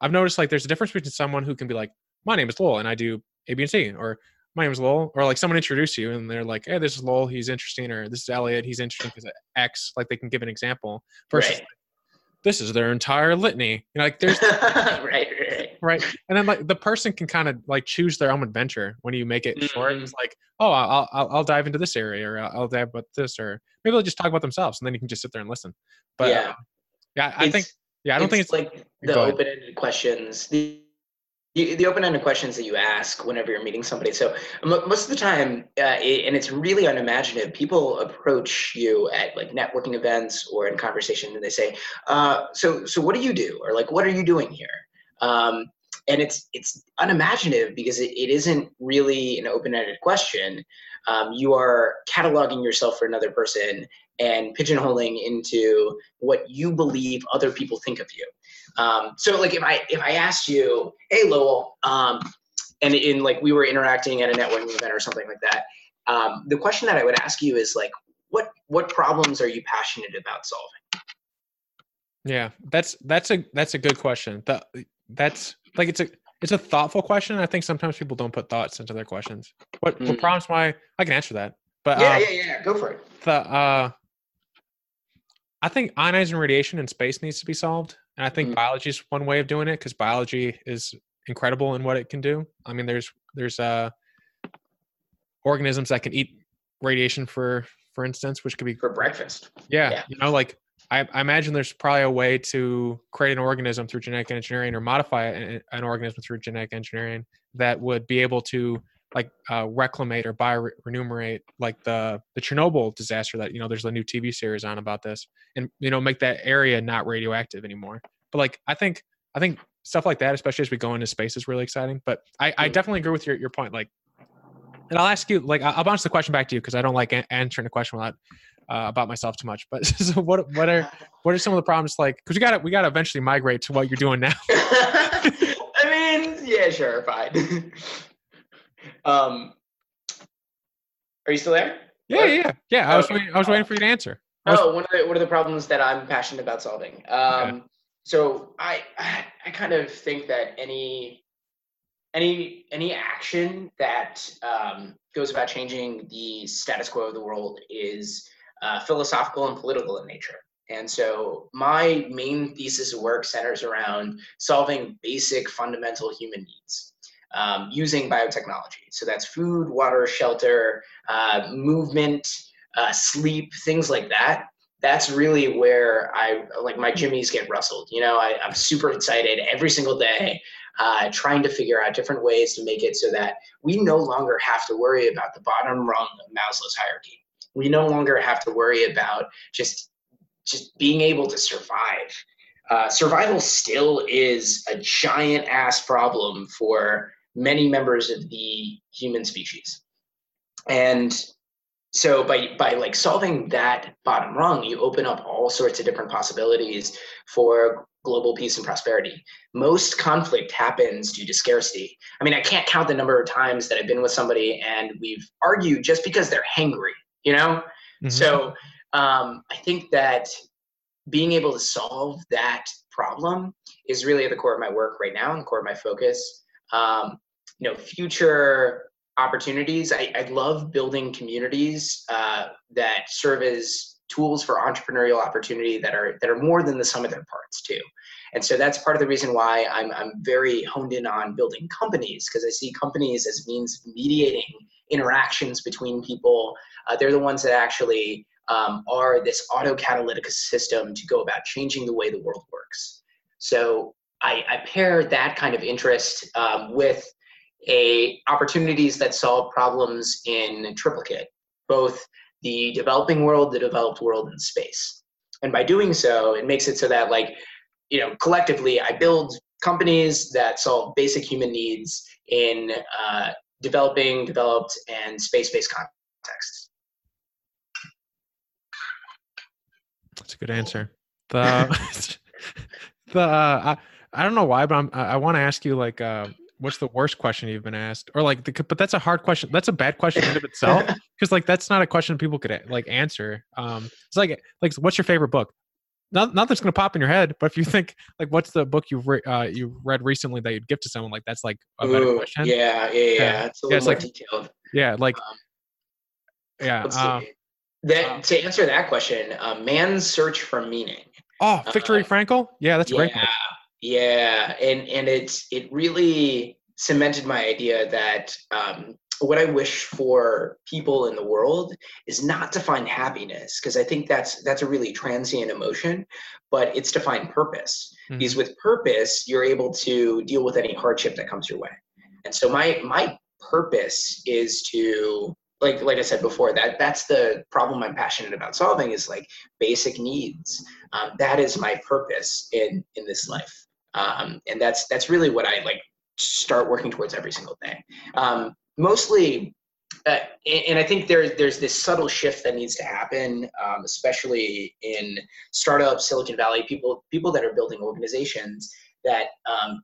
I've noticed like there's a difference between someone who can be like, my name is Lowell and I do A, B, and C, or my name is Lowell, or like someone introduce you and they're like, hey, this is Lowell, he's interesting, or this is Elliot, he's interesting because X, like they can give an example. Versus, right. This is their entire litany. You know, like there's right, right, right and then like the person can kind of like choose their own adventure when you make it short Mhm. it's like oh i'll i'll, I'll dive into this area or i'll dive about this or maybe they'll just talk about themselves and then you can just sit there and listen but Yeah. uh, yeah i think yeah i don't think it's like the open-ended questions. The the, the open-ended questions that you ask whenever you're meeting somebody. So mo- most of the time, uh, it, and it's really unimaginative. People approach you at like networking events or in conversation, and they say, uh, "So, so what do you do?" Or like, "What are you doing here?" Um, and it's it's unimaginative because it, it isn't really an open-ended question. Um, you are cataloging yourself for another person and pigeonholing into what you believe other people think of you. Um, so like if I if I asked you, hey Lowell, um, and in like we were interacting at a networking event or something like that, um, the question that I would ask you is like, what what problems are you passionate about solving? yeah that's that's a that's a good question that that's like it's a it's a thoughtful question i think sometimes people don't put thoughts into their questions what what Mm. problems my i can answer that but yeah, um, yeah, yeah. Go for it. the uh I think ionizing radiation in space needs to be solved. And I think Mhm. biology is one way of doing it because biology is incredible in what it can do. I mean, there's there's uh organisms that can eat radiation for for instance, which could be For breakfast. yeah, yeah. you know, like I, I imagine there's probably a way to create an organism through genetic engineering or modify an, an organism through genetic engineering that would be able to like uh, reclimate or bioremediate like the the Chernobyl disaster that you know there's a new TV series on about this and you know make that area not radioactive anymore. But like I think I think stuff like that, especially as we go into space, is really exciting. But I, I Mm. definitely agree with your, your point. Like, and I'll ask you like I'll I'll bounce the question back to you because I don't like a- answering a question without uh, about myself too much. But so what what are what are some of the problems like? Because we got to we got to eventually migrate to what you're doing now. I mean, yeah, sure, fine. um, are you still there? Yeah, yeah, yeah. yeah I was Okay. waiting, I was waiting for you to answer. I was- Oh, one of the one of the problems that I'm passionate about solving? Um, So I I kind of think that any any any action that um, goes about changing the status quo of the world is uh, philosophical and political in nature. And so my main thesis of work centers around solving basic fundamental human needs um, using biotechnology. So that's food, water, shelter, uh, movement, uh, sleep, things like that. That's really where I like my jimmies get rustled. You know, I, I'm super excited every single day, uh, trying to figure out different ways to make it so that we no longer have to worry about the bottom rung of Maslow's hierarchy. We no longer have to worry about just just being able to survive. Uh, survival still is a giant ass problem for many members of the human species. And so by by like solving that bottom rung, you open up all sorts of different possibilities for global peace and prosperity. Most conflict happens due to scarcity. I mean, I can't count the number of times that I've been with somebody and we've argued just because they're hangry, you know? Mhm. So um, I think that being able to solve that problem is really at the core of my work right now and the core of my focus. Um, you know, future opportunities. I, I love building communities uh, that serve as tools for entrepreneurial opportunity that are that are more than the sum of their parts too. And so that's part of the reason why I'm I'm very honed in on building companies because I see companies as means of mediating interactions between people. Uh, they're the ones that actually um, are this autocatalytic system to go about changing the way the world works. So I, I pair that kind of interest um, with a opportunities that solve problems in triplicate, both the developing world, the developed world, and space. And by doing so, it makes it so that like, you know, collectively, I build companies that solve basic human needs in uh, developing, developed, and space-based contexts. That's a good answer. The the uh, I I don't know why, but I'm, I, I want to ask you like, uh, what's the worst question you've been asked, or like, the, but that's a hard question. That's a bad question in of itself because like that's not a question people could like answer. Um, it's like like what's your favorite book? Not not that's gonna pop in your head, but if you think like what's the book you've re- uh, you read recently that you'd give to someone, like that's like a better question. Yeah, yeah, yeah. Yeah. It's a Yeah, little it's more like- detailed. Yeah, like Um, yeah. Let's Uh, see. That, uh, to answer that question, uh, man's search for meaning. oh, Viktor uh, Frankl. Yeah, that's yeah, great. Yeah, and and it's it really cemented my idea that um, what I wish for people in the world is not to find happiness because I think that's that's a really transient emotion, but it's to find purpose. Mm-hmm. Because with purpose, you're able to deal with any hardship that comes your way. And so my my purpose is to like like I said before that that's the problem I'm passionate about solving is like basic needs. Um, that is my purpose in in this life, um, and that's that's really what I like start working towards every single day. Um, mostly uh, and I think there's there's this subtle shift that needs to happen, um, especially in startup Silicon Valley, people people that are building organizations that um,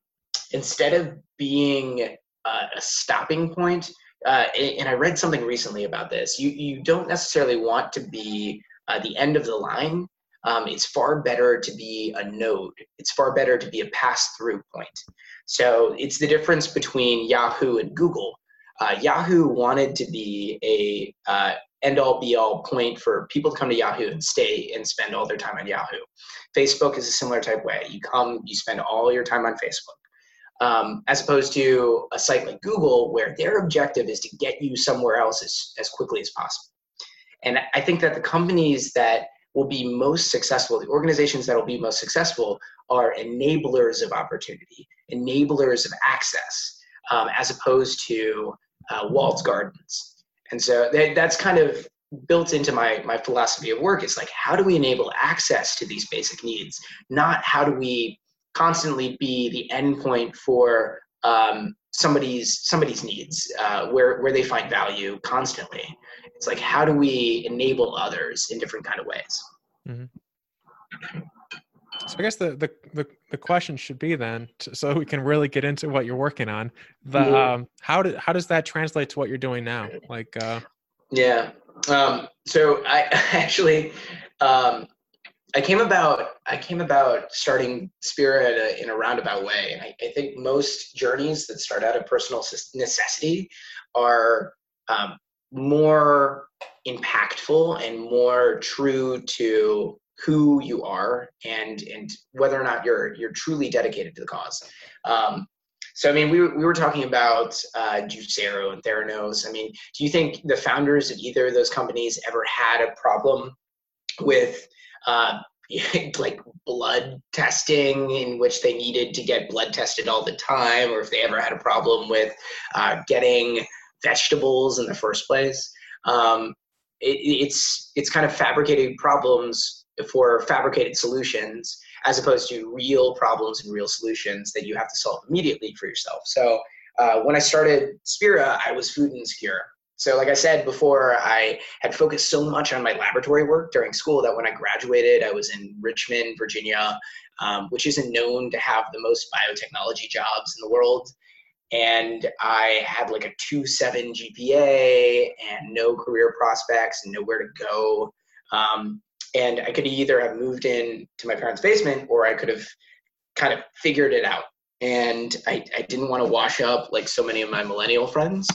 instead of being uh, a stopping point, uh, and I read something recently about this. You you don't necessarily want to be uh, the end of the line. Um, it's far better to be a node. It's far better to be a pass through point. So it's the difference between Yahoo and Google uh, Yahoo wanted to be a uh, end all be all point for people to come to Yahoo and stay and spend all their time on Yahoo. Facebook is a similar type way. You come, you spend all your time on Facebook. Um, as opposed to a site like Google, where their objective is to get you somewhere else as, as quickly as possible. And I think that the companies that will be most successful, the organizations that will be most successful, are enablers of opportunity, enablers of access, um, as opposed to uh, walled gardens. And so that, that's kind of built into my, my philosophy of work. It's like, how do we enable access to these basic needs? Not how do we constantly be the endpoint for um, somebody's somebody's needs, uh, where where they find value constantly. It's like how do we enable others in different kind of ways. Mm-hmm. So I guess the, the the the question should be then, so we can really get into what you're working on. The mm-hmm. um, how did how does that translate to what you're doing now? Like, uh, yeah. Um, so I actually, um, I came about I came about starting Spira in a, roundabout way, and I, I, think most journeys that start out of personal necessity are um, more impactful and more true to who you are and and whether or not you're you're truly dedicated to the cause. Um, so I mean, we we were talking about uh, Juicero and Theranos. I mean, do you think the founders of either of those companies ever had a problem with uh, like blood testing in which they needed to get blood tested all the time, or if they ever had a problem with uh, getting vegetables in the first place? Um, it, it's it's kind of fabricated problems for fabricated solutions as opposed to real problems and real solutions that you have to solve immediately for yourself. So uh, when I started Spira, I was food insecure. So, like I said before, I had focused so much on my laboratory work during school that when I graduated, I was in Richmond, Virginia, um, which isn't known to have the most biotechnology jobs in the world. And I had like a 2 7 GPA and no career prospects and nowhere to go. Um, and I could either have moved in to my parents' basement or I could have kind of figured it out. And I, I didn't want to wash up like so many of my millennial friends.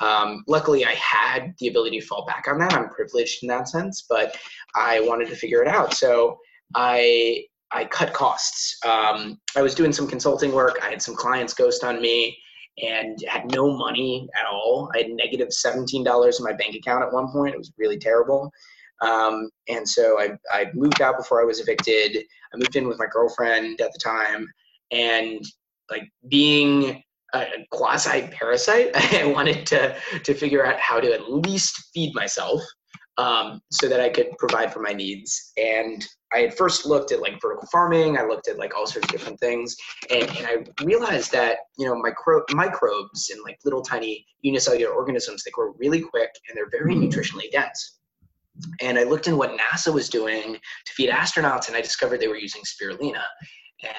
Um, luckily, I had the ability to fall back on that. I'm privileged in that sense, but I wanted to figure it out. So I I cut costs. Um, I was doing some consulting work. I had some clients ghost on me and had no money at all. I had negative $17 in my bank account at one point. It was really terrible. Um, and so I, I moved out before I was evicted. I moved in with my girlfriend at the time, and like being a quasi parasite, I wanted to to figure out how to at least feed myself um, so that I could provide for my needs. And I had first looked at like vertical farming. I looked at like all sorts of different things, and, and I realized that you know micro- microbes and like little tiny unicellular organisms they grow really quick and they're very mm-hmm. nutritionally dense and I looked in what NASA was doing to feed astronauts, and I discovered they were using spirulina.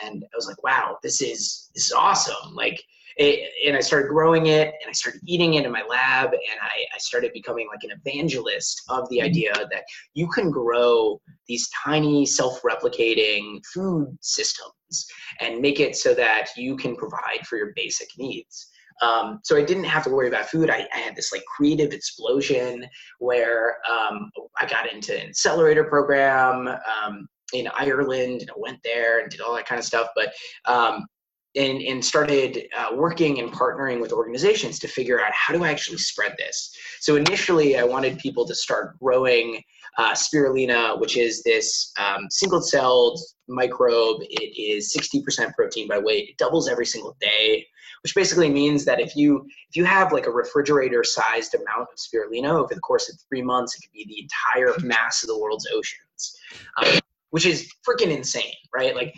And I was like, wow, this is this is awesome. Like, it, and I started growing it, and I started eating it in my lab, and I, I started becoming like an evangelist of the idea that you can grow these tiny self-replicating food systems and make it so that you can provide for your basic needs. Um, so I didn't have to worry about food. I, I had this like creative explosion where um, I got into an accelerator program. Um, in Ireland and I went there and did all that kind of stuff. But um, and, and started uh, working and partnering with organizations to figure out how do I actually spread this. So initially, I wanted people to start growing uh, spirulina, which is this um, single-celled microbe. It is 60% protein by weight. It doubles every single day, which basically means that if you if you have like a refrigerator-sized amount of spirulina over the course of three months, it could be the entire mass of the world's oceans, um, which is freaking insane, right? Like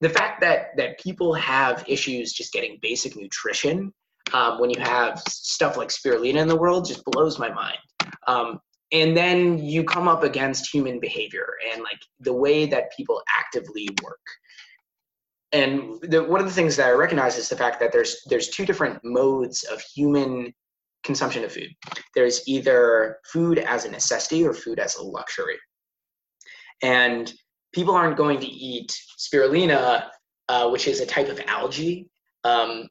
the fact that that people have issues just getting basic nutrition um, when you have stuff like spirulina in the world just blows my mind. Um, and then you come up against human behavior and like the way that people actively work. And the, one of the things that I recognize is the fact that there's there's two different modes of human consumption of food. There's either food as a necessity or food as a luxury. And people aren't going to eat spirulina, uh, which is a type of algae, um,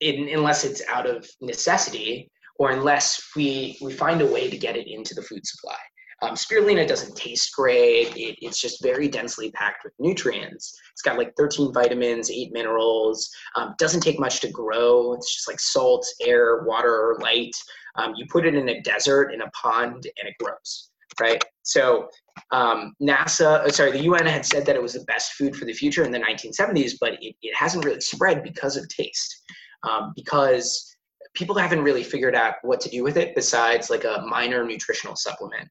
in, unless it's out of necessity or unless we, we find a way to get it into the food supply. Um, spirulina doesn't taste great. It, it's just very densely packed with nutrients. It's got like 13 vitamins, eight minerals. Um, doesn't take much to grow. It's just like salt, air, water, light. Um, you put it in a desert, in a pond, and it grows right? So um, NASA, uh, sorry, the UN had said that it was the best food for the future in the 1970s, but it, it hasn't really spread because of taste, um, because people haven't really figured out what to do with it besides like a minor nutritional supplement.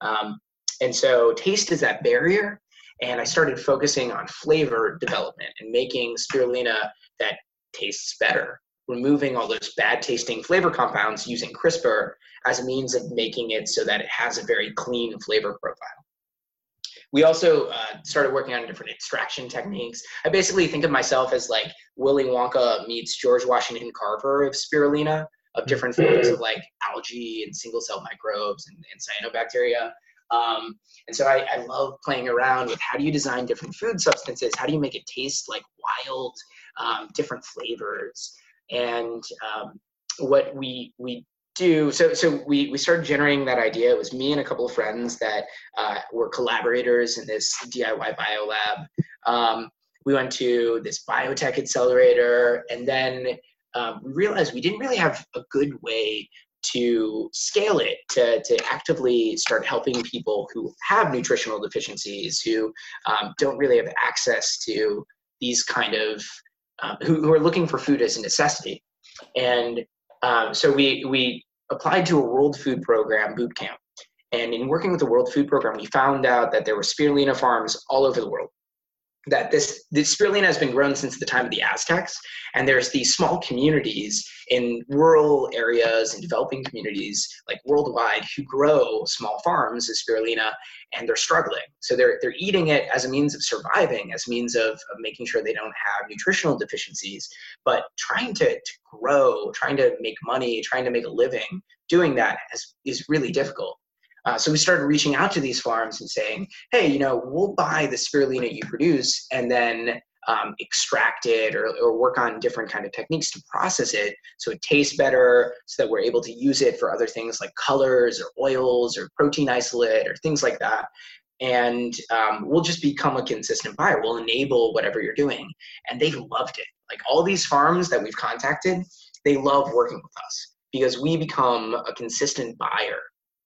Um, and so taste is that barrier. And I started focusing on flavor development and making spirulina that tastes better, removing all those bad tasting flavor compounds using CRISPR as a means of making it so that it has a very clean flavor profile. We also uh, started working on different extraction techniques. I basically think of myself as like Willy Wonka meets George Washington Carver of spirulina, of different forms of like algae and single cell microbes and, and cyanobacteria. Um, and so I, I, love playing around with how do you design different food substances? How do you make it taste like wild, um, different flavors? And um, what we we do so so we we started generating that idea. It was me and a couple of friends that uh, were collaborators in this diy bio lab. Um, we went to this biotech accelerator and then um, we realized we didn't really have a good way to scale it to, to actively start helping people who have nutritional deficiencies who um, don't really have access to these kind of um, who, who, are looking for food as a necessity and um, so we we applied to a World Food Program boot camp. And in working with the World Food Program, we found out that there were spirulina farms all over the world. That this, this spirulina has been grown since the time of the Aztecs, and there's these small communities in rural areas and developing communities, like worldwide, who grow small farms of spirulina, and they're struggling. So they're they're eating it as a means of surviving, as means of, of making sure they don't have nutritional deficiencies, but trying to, to grow, trying to make money, trying to make a living, doing that is, is really difficult. Uh, so we started reaching out to these farms and saying, hey, you know, we'll buy the spirulina you produce and then um, extract it or, or work on different kind of techniques to process it so it tastes better so that we're able to use it for other things like colors or oils or protein isolate or things like that. And um, we'll just become a consistent buyer. We'll enable whatever you're doing. And they loved it. Like all these farms that we've contacted they love working with us because we become a consistent buyer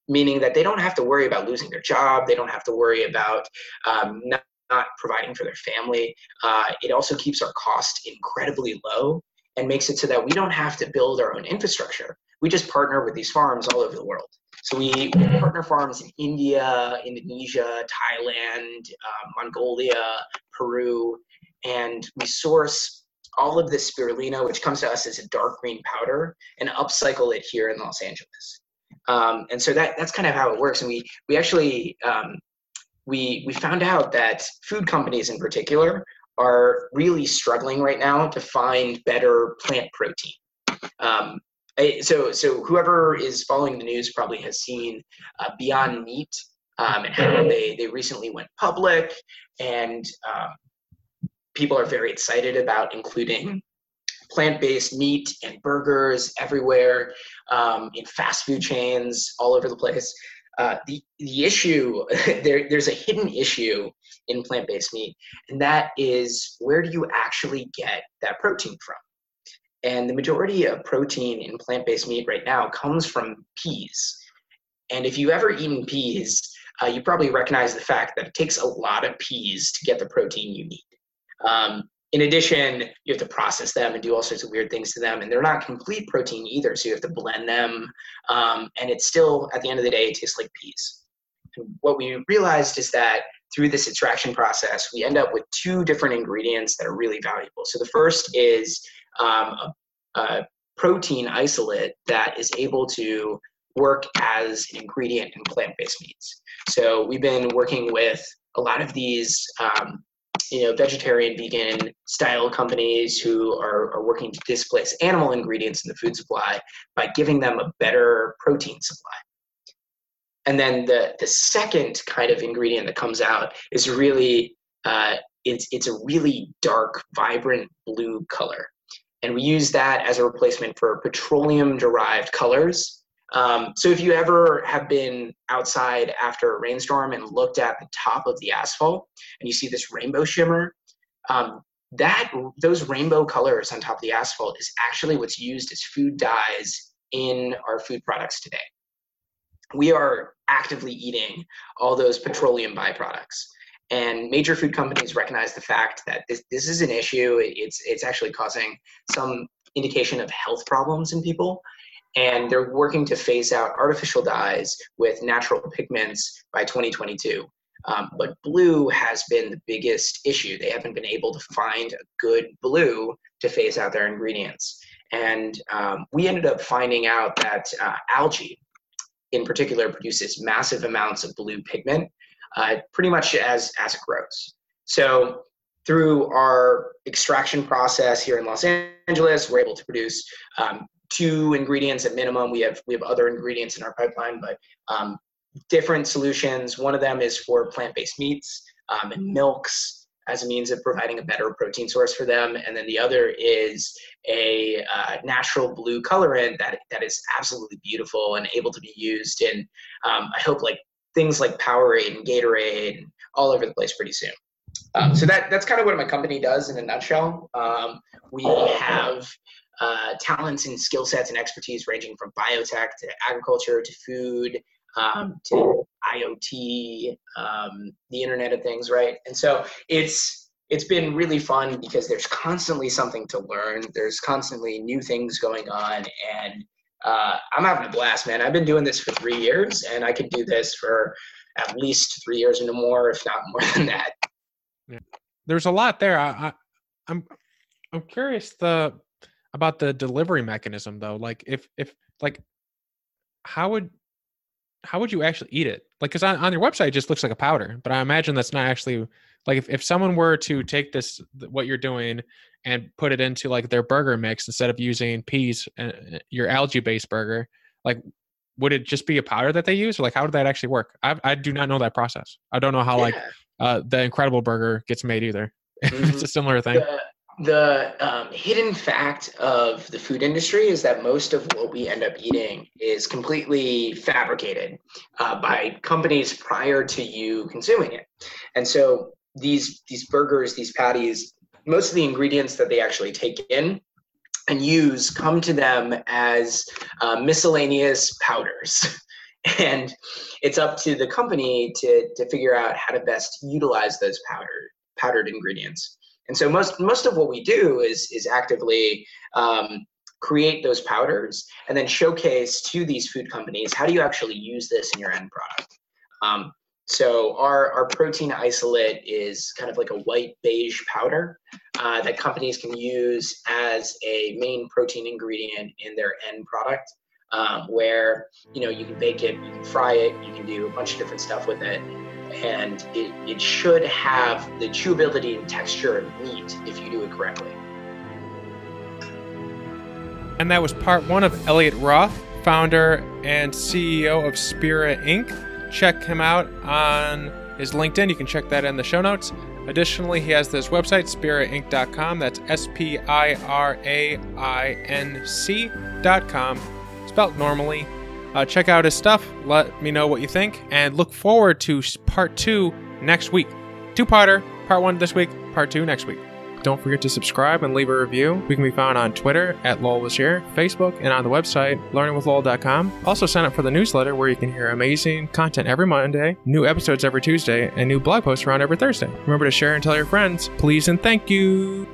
meaning that they don't have to worry about losing their job. They don't have to worry about um, not, not, providing for their family. Uh, it also keeps our cost incredibly low and makes it so that we don't have to build our own infrastructure. We just partner with these farms all over the world. So we, partner farms in India, Indonesia, Thailand, uh, Mongolia, Peru, and we source all of this spirulina, which comes to us as a dark green powder, and upcycle it here in Los Angeles. Um, and so that that's kind of how it works. And we we actually um, we we found out that food companies in particular are really struggling right now to find better plant protein. Um, so so whoever is following the news probably has seen uh, Beyond Meat um, and how they they recently went public and um, people are very excited about including plant-based meat and burgers everywhere um, in fast food chains all over the place. uh, the the issue there there's a hidden issue in plant-based meat, and that is where do you actually get that protein from? And the majority of protein in plant-based meat right now comes from peas. And if you've ever eaten peas, uh, you probably recognize the fact that it takes a lot of peas to get the protein you need. Um, in addition, you have to process them and do all sorts of weird things to them, and they're not complete protein either. So you have to blend them, um, and it's still at the end of the day, it tastes like peas. And what we realized is that through this extraction process, we end up with two different ingredients that are really valuable. So the first is um, a, a protein isolate that is able to work as an ingredient in plant-based meats. So we've been working with a lot of these um, you know, vegetarian, vegan style companies who are, are working to displace animal ingredients in the food supply by giving them a better protein supply. And then the, the second kind of ingredient that comes out is really, uh, it's, it's a really dark, vibrant blue color. And we use that as a replacement for petroleum derived colors um, so if you ever have been outside after a rainstorm and looked at the top of the asphalt and you see this rainbow shimmer, um, that those rainbow colors on top of the asphalt is actually what's used as food dyes in our food products today. We are actively eating all those petroleum byproducts. And major food companies recognize the fact that this, this is an issue. It's, it's actually causing some indication of health problems in people and they're working to phase out artificial dyes with natural pigments by 2022. Um, but blue has been the biggest issue. They haven't been able to find a good blue to phase out their ingredients. And um, we ended up finding out that uh, algae, in particular, produces massive amounts of blue pigment, uh, pretty much as, as it grows. So through our extraction process here in Los Angeles, we're able to produce um, two ingredients at minimum. We have we have other ingredients in our pipeline, but um, different solutions. One of them is for plant-based meats um, and milks as a means of providing a better protein source for them, and then the other is a uh, natural blue colorant that that is absolutely beautiful and able to be used in um, I hope like things like Powerade and Gatorade and all over the place pretty soon. Um, so that that's kind of what my company does in a nutshell. Um, we have uh, talents and skill sets and expertise ranging from biotech to agriculture to food um, to IoT, um, the Internet of Things, right? And so it's it's been really fun because there's constantly something to learn. There's constantly new things going on, and uh, I'm having a blast, man. I've been doing this for three years, and I could do this for at least three years and more, if not more than that. Yeah. There's a lot there. I, I I'm I'm curious the about the delivery mechanism though like if if like how would how would you actually eat it? Like because on, on your website it just looks like a powder but i imagine that's not actually like if, if someone were to take this what you're doing and put it into like their burger mix instead of using peas uh, your algae based burger like would it just be a powder that they use? Or like how would that actually work? I, I do not know that process. I don't know how yeah. like uh, the incredible burger gets made either. Mm-hmm. it's a similar thing. The, the um, hidden fact of the food industry is that most of what we end up eating is completely fabricated uh, by companies prior to you consuming it. And so these these burgers, these patties, most of the ingredients that they actually take in and use come to them as uh, miscellaneous powders. and it's up to the company to, to figure out how to best utilize those powder, powdered ingredients. And so most most of what we do is is actively um, create those powders and then showcase to these food companies how do you actually use this in your end product. Um, so our, our protein isolate is kind of like a white beige powder uh, that companies can use as a main protein ingredient in their end product. Um, where you know you can bake it, you can fry it, you can do a bunch of different stuff with it, and it, it should have the chewability and texture of meat if you do it correctly. And that was part one of Elliot Roth, founder and CEO of Spira Inc. Check him out on his LinkedIn. You can check that in the show notes. Additionally, he has this website, spirainc.com. That's S P I R A I N C.com, spelled normally. Uh, check out his stuff. Let me know what you think, and look forward to part two next week. Two-parter. Part one this week. Part two next week. Don't forget to subscribe and leave a review. We can be found on Twitter at Lowell was here, Facebook, and on the website learningwithlowell.com. Also, sign up for the newsletter where you can hear amazing content every Monday, new episodes every Tuesday, and new blog posts around every Thursday. Remember to share and tell your friends. Please and thank you.